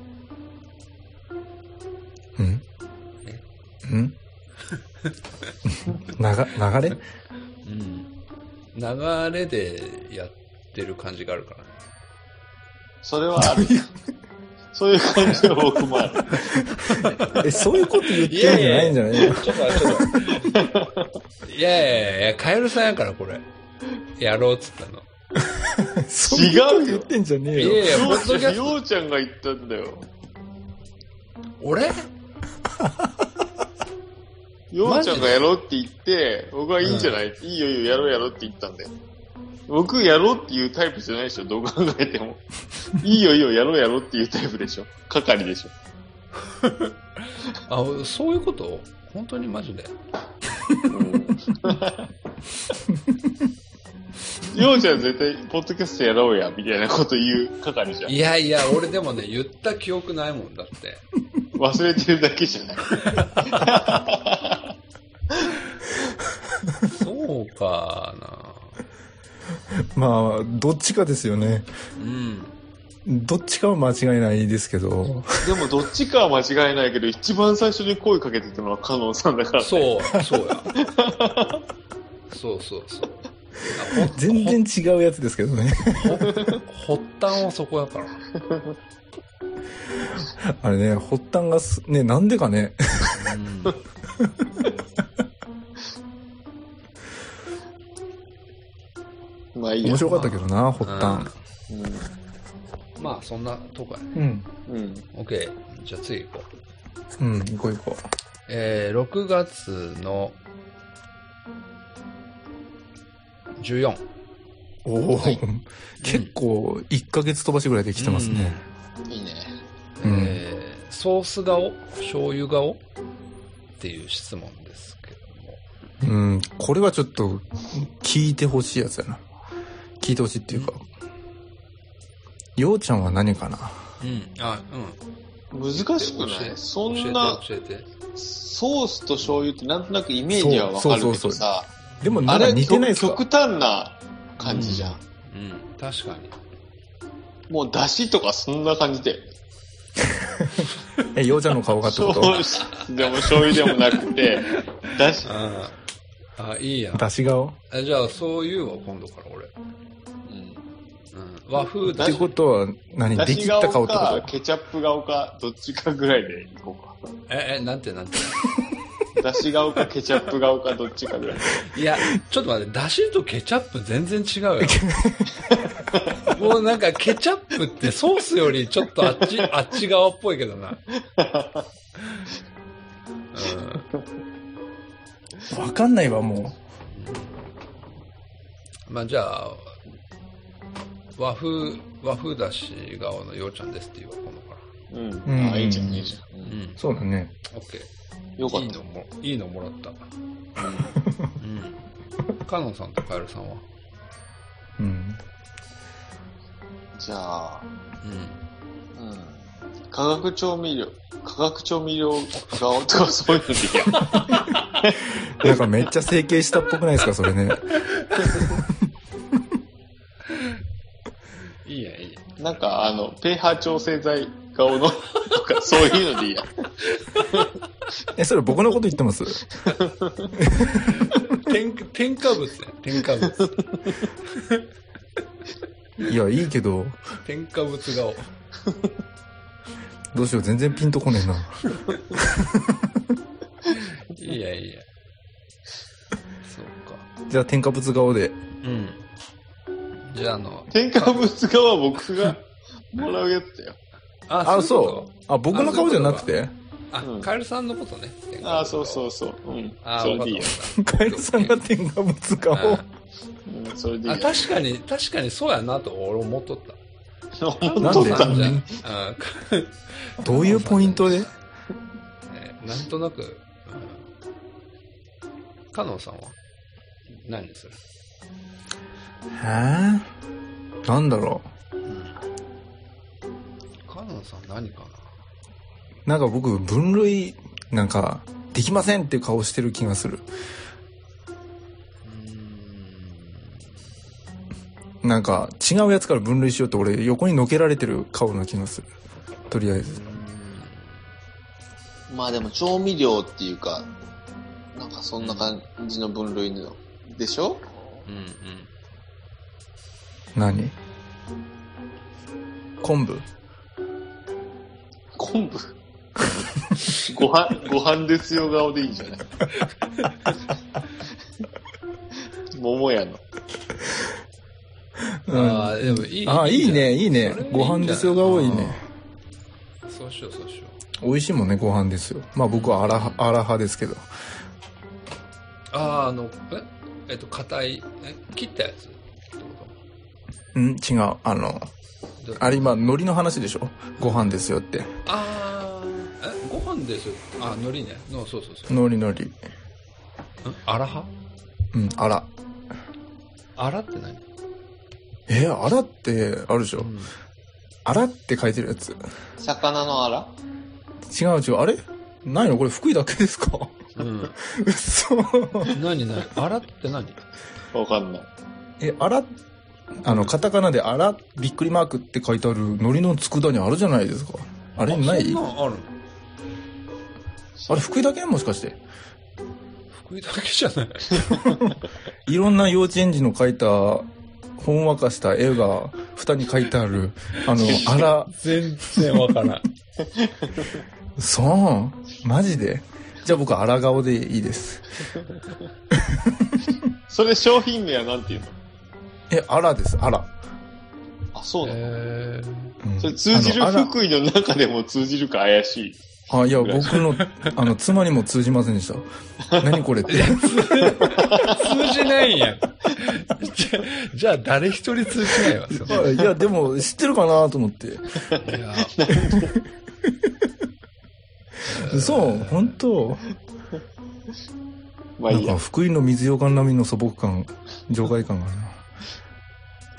うん？え？うん？なが、流れ？うん。流れでやってる感じがあるからね。それはある。そういう感じは僕もある。え、そういうこと言ってるんじゃないんじゃないちょっと待って、ちょっと。いやいやいや、カエルさんやからこれ。やろうっつったの。そう言ってんじゃねえよ。いやいや、ポようちゃん、ッドキャスト。ようちゃんが言ったんだよ。俺？ようちゃんがやろうって言って、僕はいいんじゃない、いいよいいよ、やろうやろうって言ったんだよ。僕、やろうっていうタイプじゃないでしょ、どう考えても。いいよいいよ、やろうやろうっていうタイプでしょ。係でしょ。あ、そういうこと？本当にマジで？ようちゃん絶対、ポッドキャストやろうや、みたいなこと言う係じゃんい。やいや、俺でもね、言った記憶ないもんだって。忘れてるだけじゃない。そうか まあ、どっちかですよね。な。うん。どっちかは間違いないですけど。でも、どっちかは間違いないけど、一番最初に声かけてたのはカノンさんだから。そう、そうや。そうそうそう。全然違うやつですけどね。ほ発端はそこやから。あれね、発端がす、ね、なんでかね。うん。まあいいや。面白かったけどな、発端。まあ、そんなとこやね。うん。うん。うん。OK。じゃあ次行こう。うん、行こう行こえー、6月の14。う。おお、結構、1ヶ月飛ばしぐらいできてますね。いいね。うんえー、ソース顔？醤油顔？っていう質問ですけども。うん、これはちょっと、聞いてほしいやつやな。聞いてほしいっていうか。ようちゃんは何かな？うん。あ、うん。難しくない？そんな、教えて、教えて。ソースと醤油ってなんとなくイメージはわかるけそうそうそうどさ、でも、なんかあれ似てないですか？極端な感じじゃん。うん、確かに。もう出汁とかそんな感じで。え、ようちゃんの顔がってこと？ソースでも醤油でもなくて、出汁、ああ、いいやん。出し顔？あじゃあ、そういうわ、今度から俺。うんうん。和風だし。ってことは何、でき出汁った顔ってこケチャップ顔か、どっちかぐらいでいこうか。え、え、なんてなんて？出汁顔かケチャップ顔かどっちかぐらい。いや、ちょっと待って、だしとケチャップ全然違うよ。もうなんかケチャップってソースよりちょっとあっち、あっち側っぽいけどな。と わかんないわ、もうん。まあじゃあ、和風、和風だし顔のようちゃんですっていうわ、今度から。うん。うんあ、いいじゃん、いいじゃ。うんう。そうだね。オッケー。よかったいいの。も、いいのもらった。うん。カノンさんとカエルさんは？うん。じゃあ、うん。うん。化学調味料、化学調味料顔とかそういうのいや。なんかめっちゃ整形したっぽくないですか、それね。なんか、あの、ペーハー調整剤顔の、とか、そういうのでいいや。え、それ僕のこと言ってます？添添加物ね。添加物。いや、いいけど、添加物顔。どうしよう、全然ピンとこねえな。いやいや。そうか。じゃあ、添加物顔で。うん。じゃあ、あの、添加物側は僕がもらうやつだよ。ああ、そう。あ、僕の顔じゃなくて？あうん、カエルさんのことね。あ、そうそうそう。うん。あそれでいいよ。カエルさんが添加物顔あうん、それでいいあよ。確かに、確かにそうやなと俺思っとった。なんっとったじゃんどういうポイントで？ねなんとなく、うん、カノンさんは？何にする？えー、なんだろカノンさん何かう。なんか僕、分類、なんか、できませんっていう顔してる気がする。ななんか、違うやつから分類しようって俺、横にのけられてる顔な気がする。とりあえず。まあでも調味料っていうか、なんかそんな感じの分類の、でしょ？うんうん何？昆布？昆布？ご飯、ご飯ですよ顔でいいじゃない桃屋の。うん。ああでもいいあ、いいね、いいね。ご飯ですよが多いね。そうしようそうしよ美味しいもんね、ご飯ですよ。まあ僕はアラハ、アラ派ですけど。うあああのえ？えっと硬いえ？切ったやつ？うん、違う。あの、あれ今、海苔の話でしょ？ご飯ですよって。ああえご飯ですよあ海苔ねのそうそうそう海苔海苔。んあらはうん、あら。あらって何？えー、あらってあるでしょ、うんあらって書いてるやつ。魚のあら違う違う。あれ？ないの？これ福井だけですか？うん 嘘。何何？あらって何？わかんない。え、あら、あの、カタカナであら、びっくりマークって書いてある海苔の佃煮あるじゃないですか。あれない？そんなんある。のあれ福井だけ？もしかして。福井だけじゃない。いろんな幼稚園児の描いた、ほんわかした絵が蓋に書いてある、あの、あら、全然わからん。そう？マジで？じゃあ僕、あら顔でいいです。それ商品名はなんていうの？え、あらです、あら。あ、そうなの、えうんそれ通じる福井の中でも通じるか怪しい。あ、いや、僕の、あの、妻にも通じませんでした。何これって。ー、通じないんやん。じゃ、じゃあ誰一人通じないわ、いや、でも、知ってるかなと思って。いや、そう、本当なんか、まあいいや。福井の水ようかん並みの素朴感、場外感があるな。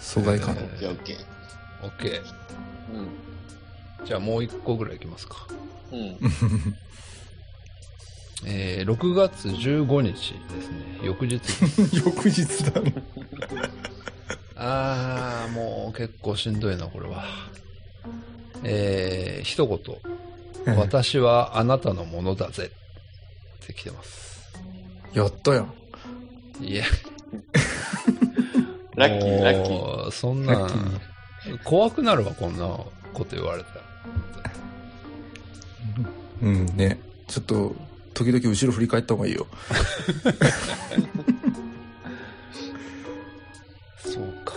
疎外感。えオッケーオッケー。オッケー。うん。じゃあもう一個ぐらいいきますか。うん。えー、6月15日ですね。翌日。翌日だね。あー、もう結構しんどいな、これは。えー、一言。私はあなたのものだぜ。って来てます。やったやん。いや、ラッキー、ラッキー。もうそんな怖くなるわ、こんなこと言われたら。うんね。ちょっと、時々後ろ振り返った方がいいよ。そうか。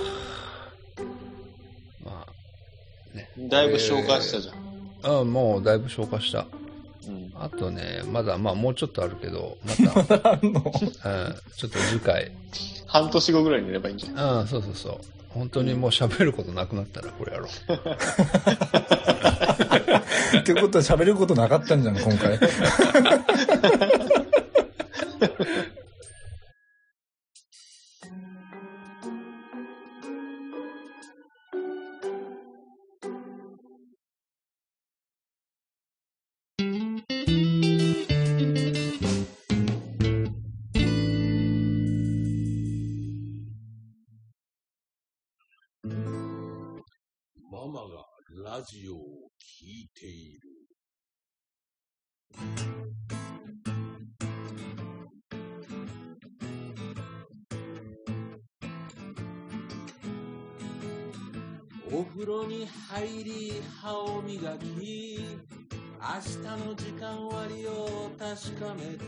まあ、ね。だいぶ消化したじゃん。あもうだいぶ消化した。うん。あとね、まだ、まあもうちょっとあるけど、また、あの、うん、ちょっと次回。半年後ぐらいにやればいいんじゃん。うん、そうそうそう。本当にもう喋ることなくなったらこれやろう。ってことは喋ることなかったんじゃん、今回。磨き明日の時間割を確かめて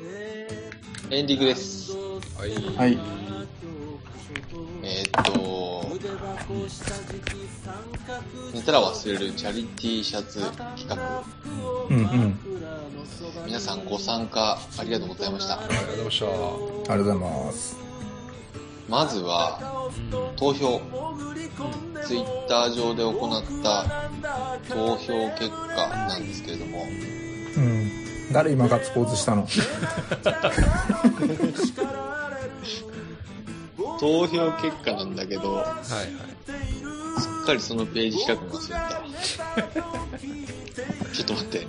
エンディングです。はい。はい。えーっと、寝たら忘れるチャリティーシャツ企画。うんうん。皆さんご参加ありがとうございました。ありがとうございました。ありがとうございます。まずは、投票。ツイッター上で行った投票結果なんですけれども、うん。誰今ガッツポーズしたの？投票結果なんだけど、はいはい。すっかりそのページ開くの忘れた。ちょっと待って。うん。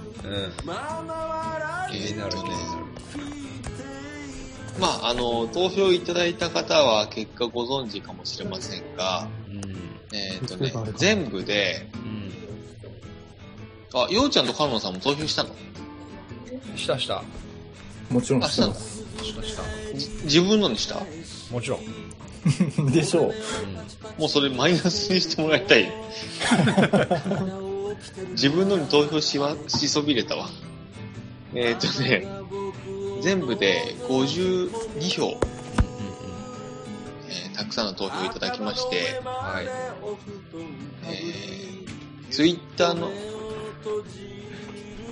えーっとね。まあ、あの、投票いただいた方は結果ご存知かもしれませんが、えーっとね全部で、うん。あ、ようちゃんとカノンさんも投票したの？うん。したした。もちろんあ、した。したした。じ自分のにした？もちろん。でしょう。もうそれマイナスにしてもらいたい。自分のに投票しわ、しそびれたわ。えーっとね、全部で52票、えーたくさんの投票いただきまして、はい。えー、ツイッターの、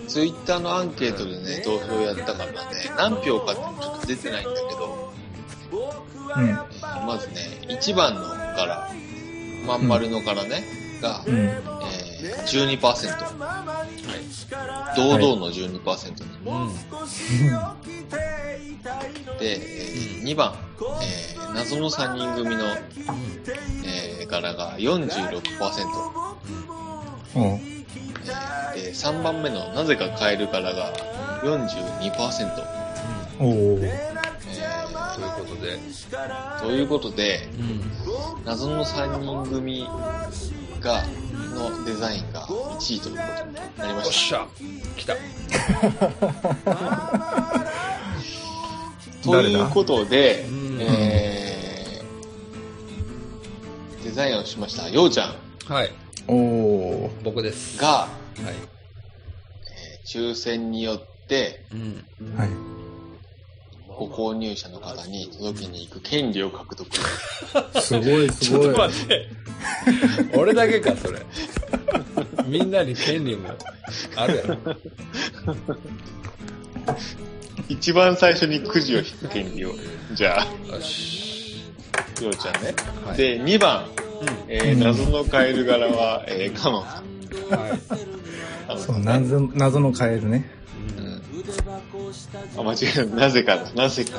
ツイッターのアンケートでね、投票やったからね、何票かってちょっと出てないんだけど、うん。えーまずね、1番のから、まん丸のからね、が、うん。えー、12%。堂々の12%。うん。で、えー2番、えー謎の3人組の、えー柄が46%。うん。えーで、3番目のなぜかカエル柄が42%。おー。えということで。ーということで、うん。謎の3人組が、のデザインが1位ということになりまし。おっしゃ。来た。ということでうん、えー、デザインをしました、ようちゃんはい。おー。僕です。が、はい。えー抽選によって、うん。はい。ご購入者の方に届けに行く権利を獲得。すごいちょっとすごい。待って。俺だけか、それ。みんなに権利もあるやろ。一番最初にくじを引く権利を。じゃあ、よし。ようちゃんね。はいで、2番、えーうん謎のカエル柄は、えー、カノンさん。はい。そう、謎、謎のカエルね。うんあ、間違えた。なぜかだ。なぜか。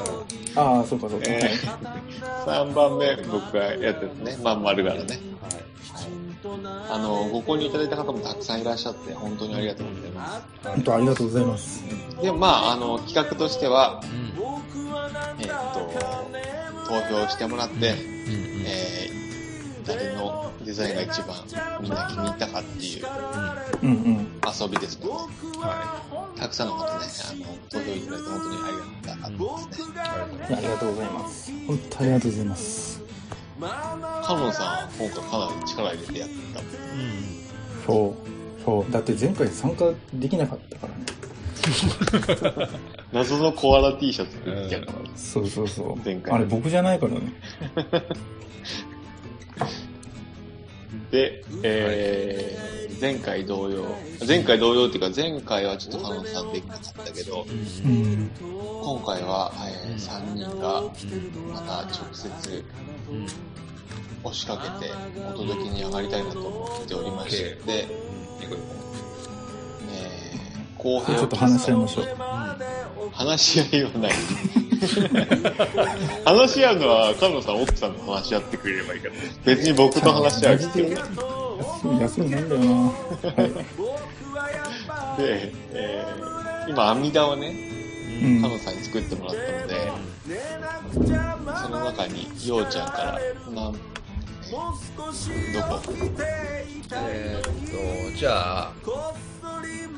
ああ、そうかそうか。えー、3番目、僕がやってたね。まん丸柄ね。あの、ご購入いただいた方もたくさんいらっしゃって、本当にありがとうございます。本当ありがとうございます。で、まあ、あの、企画としては、うん。えーっと、投票してもらって、うん。えー誰のデザインが一番みんな気に入ったかっていううんうん。遊びですのはで、たくさんの方ね、あの、投票いただいて本当にありがたかったですね。い。ありがとういやありがとうございます。本当ありがとうございます。カノンさんは今回かなり力入れてやった。そう。そう。だって前回参加できなかったからね。謎のコアラ T シャツ着てやったから。そうそうそう。前回あれ僕じゃないからね。で、えー、前回同様、前回同様っていうか前回はちょっとカノンさんできなかったけど、うん。今回は、えー、3人がまた直接押しかけてお届けに上がりたいなと思っておりまして、う行こえー、公平ちょっと話し合いましょう。話し合いはない。話し合うのは、カノンさん、奥さんと話し合ってくれればいいから。別に僕と話し合う必要ない。休み、休みなんだよな。はい。で、えー、今、網田をね、うんカノンさんに作ってもらったので、その中に、ようちゃんから、なんどこ？えーっと、じゃあ、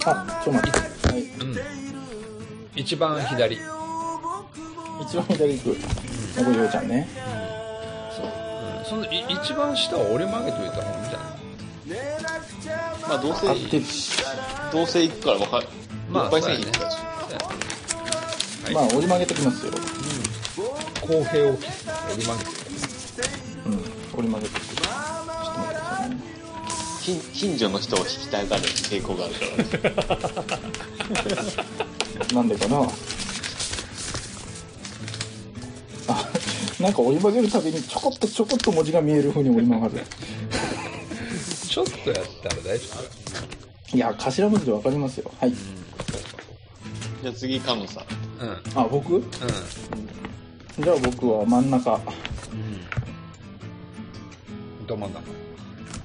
あ、ちょっと待って。はい。うん。一番左。一番左行く。これようちゃんね。そう。うん、そのい一番下は折り曲げといた方がいいんじゃない？まあどうせ合ってるし。どうせ行くから分かるまあいっぱい線引くからはいまあ、折り曲げときますよ。公平を期す折り曲げて。うん。折り曲げてく。近近所の人を引きたがる傾向があるからね なんでかな？あ、なんか折り曲げるたびにちょこっとちょこっと文字が見える風に折り曲がる。ちょっとやったら大丈いや、頭文字でわかりますよ。はい。じゃあ次カノさん夫うん。うん。あ、僕じゃあ僕は真ん中。うん。ど真ん中。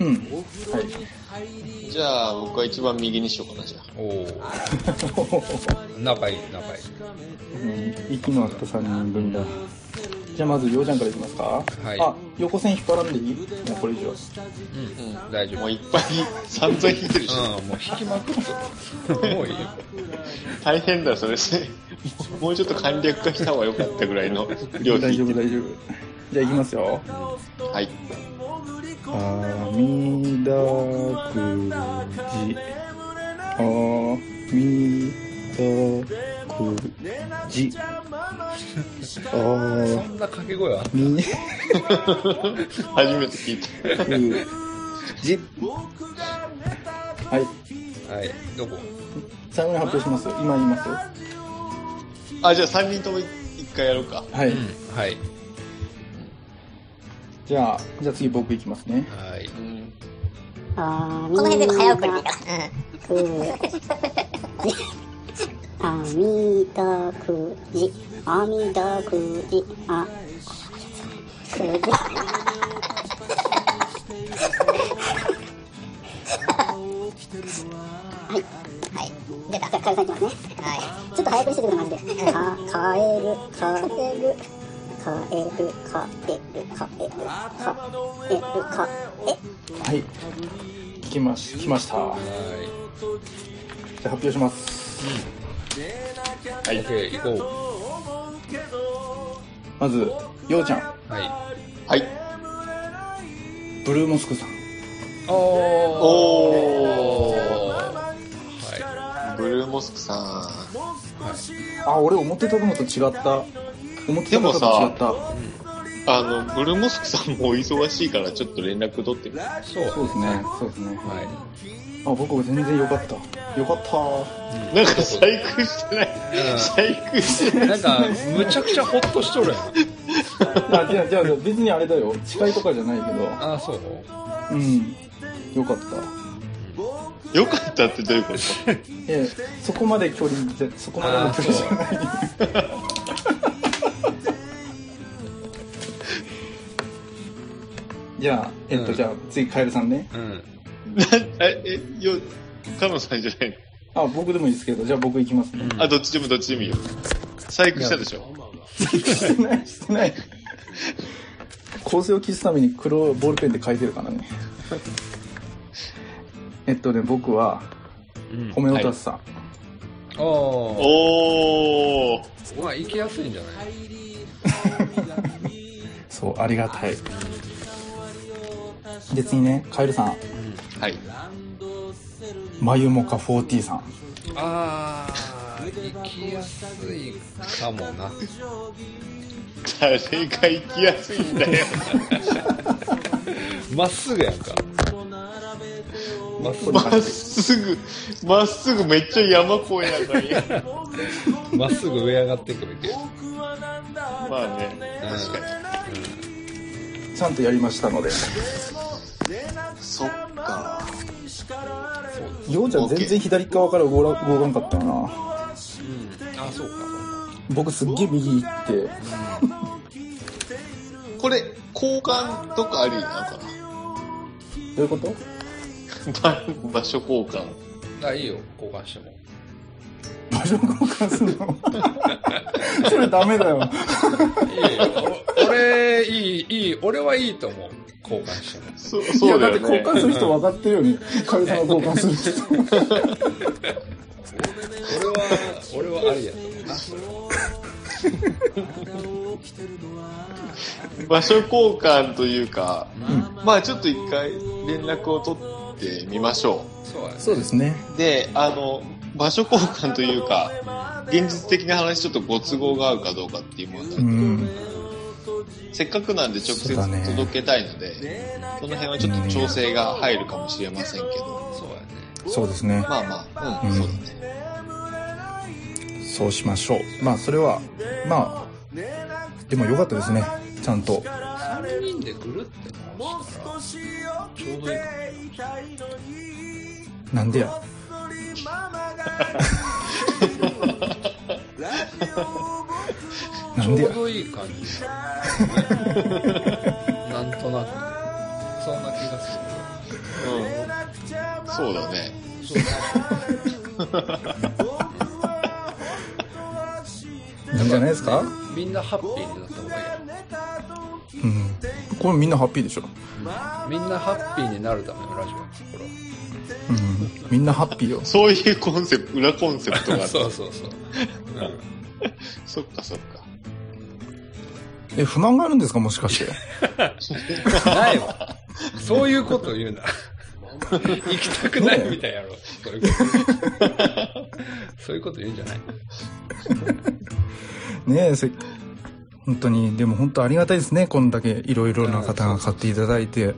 うん。はい。じゃあ僕は一番右にしようかなじゃあおお。仲いい、仲いい。うん息の合った3人組だ。じゃあまず、ようちゃんからいきますか。はいあ、横線引っ張らんでいい？もうこれ以上。うん。大丈夫。もういっぱい散々引いてるし、うん、もう引きまくってる。もういいよ。大変だそれもうちょっと簡略化した方が良かったぐらいの量大丈夫、大丈夫。じゃあ行きますよ。はいあみだくじ。あみだくじ。あそんな掛け声は？み 初めて聞いたくじ。はい。はい。どこ？最後に発表します。今言います。あじゃあ3人とも一回やろうかはい。うん。はい。じゃあ、じゃあ次僕行きますね。はい。うん。この辺全部早送りでいいか。ら。あみだくじ、あみだくじ、あ、くじ。はい、はい。出た、かえさん。いきますね。はい。ちょっと早くしてくれ、マジで。か、かえる、かえる、かえる、かえる、かえる、かえる、かえ、はい。来まし、来ました。じゃはあ発表します。い。オッケー、行こまず、ようちゃん、う。ははいブルーモスクさん。い。おー。おブルーモスクさんい。はい。あ、俺思ってたのと違った。思ってたのと違った。あのブルーモスクさんもお忙しいからちょっと連絡取ってみるそう。そうですね。そうですね。はあ、僕全然良かった。良かった。なんか細工してないうん細工してないい。なんか、むちゃくちゃホッとしとるやん。あ、じゃあ、じゃあ、別にあれだよ。近いとかじゃないけど。あ、そううん。良かった。よかったってどういうこと？ええ、そこまで距離そこまでの距離じゃない。じゃあ、えっと、うんじゃあ、次、カエルさんね。うん。な ええよカノさんじゃないの？あ、僕でもいいですけど、じゃあ僕行きますね。あどっちでもどっちでもいいよ細工したでしょ？してない、してない。構成を消すために黒ボールペンで書いてるからね。えっとね、僕は、うん。ホメオタスさん。おー。おーまあ、行きやすいんじゃない？そう、ありがたい。で、次ね、カエルさん。はいマユモカ40さん。あー、行きやすいかもな。誰が行きやすいんだよ まっすぐやんか。まっすぐまっすぐまっすぐめっちゃ山越えなのにまっすぐ上上がってくるけど。まあね確かちゃんとやりましたので。にそっかようちゃん全然左側から動ら動かんかったよな。うん。あ、そうか。僕すっげえ右行って、これ交換とかありなのかどういうこと？な 場場所交換あ、いいよ、交換しても。場所交換するの？それダメだよ。いい俺、いい、いい、俺はいいと思う。交換しても。そいや、だってそうだよね。交換する人分かってるように、かゆさの交換する人。俺は、俺はありやと思 う。場所交換というか、まあちょっと一回連絡を取ってみましょそう。そうですね。う。で、あの、場所交換というか、現実的な話ちょっとご都合が合うかどうかっていうものなんでうん。せっかくなんで直接届けたいので、その辺はちょっと調整が入るかもしれませんけど、そうやね。そうですね。まあまあ、うん、うんそうだね。そうしましょう。まあ、それは、まあ、でもよかったですね。ちゃんと。3人で来るって話したら、ちょうどいいかなんでや。なんでやちょう。どいい感じに なんとなく。そんな気がすうん。そうだね。いいんじゃないですか？る。みんなハッピーになった方がいいやうん。これみんなハッピーでしょ。みんなハッピーになるためのラジオやこれは。うん。みんなハッピーよ。そういうコンセプト、裏コンセプトがあ。そうそうそう。そっかそっか。え、不満があるんですかもしかして？うん、ないわ。そういうこと言うな。行きたくないみたいやろ。そういうこと。そういうこと言うんじゃない？ねえ、せ本当に、でも本当ありがたいですね。こんだけいろいろな方が買っていただいて。うん。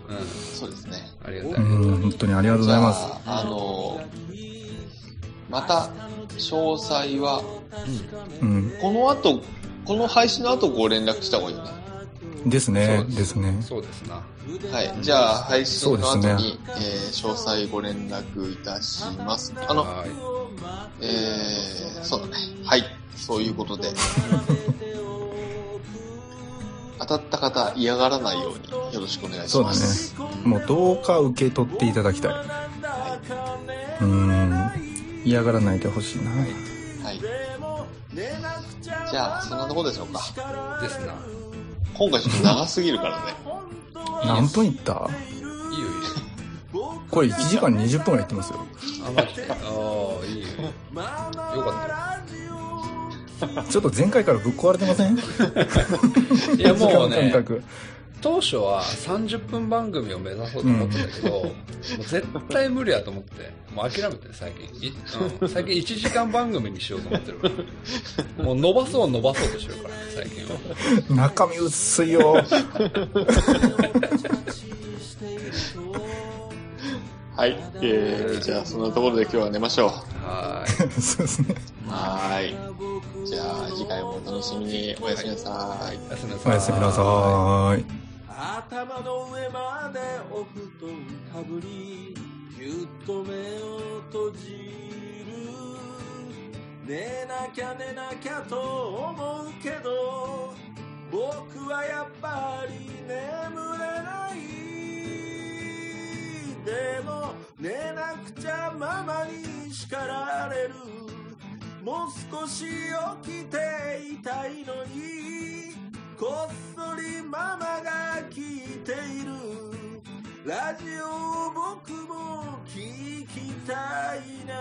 そうですね。ありがたい。うん、本当にありがとうございます。じゃあ、あのまた、詳細は、うん。この後、この配信の後ご連絡した方がいいよね。ですねそう。ですね。そうですな。はい。じゃあ、配信の後に、えー詳細ご連絡いたします。あの、はい。えー、そうだね。はい。そういうことで。当たった方、嫌がらないようによろしくお願いしそうだねます。。もうどうか受け取っていただきたい。うん。嫌がらないでほしいな。はい。じゃあ、そんなとこでしょうか。ですな。今回ちょっと長すぎるからね。何分いった？いいよいいよ。これ1時間20分ぐらいいってますよ。あ、マジで。ああ、いいよ。よかっちょっと前回からぶっ壊れてません？いや、もうね感、覚。当初は30分番組を目指そうと思ってたけど、もう絶対無理やと思って、もう諦めて最近。いうん、最近1時間番組にしようと思ってるから。もう伸ばそう伸ばそうとしてるから、最近は。中身薄いよ。はい。えー、じゃあ、そんなところで今日は寝ましょう。は そうですね。はーい。じゃあ、次回もお楽しみに。おやすみなさい。い。おやすみなさい。おやすみなさい。頭の上までお布団かぶりぎゅっと目を閉じる。寝なきゃ寝なきゃと思うけど僕はやっぱり眠れない。でも寝なくちゃママに叱られる。もう少し起きていたいのにこっそりママが聞いている。ラジオを僕も聞きたいな。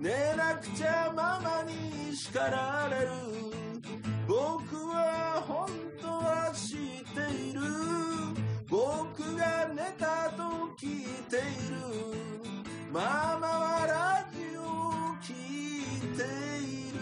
寝なくちゃママに叱られる。僕は本当は知っている。僕が寝たと聞いている。Mama Maradio que tem.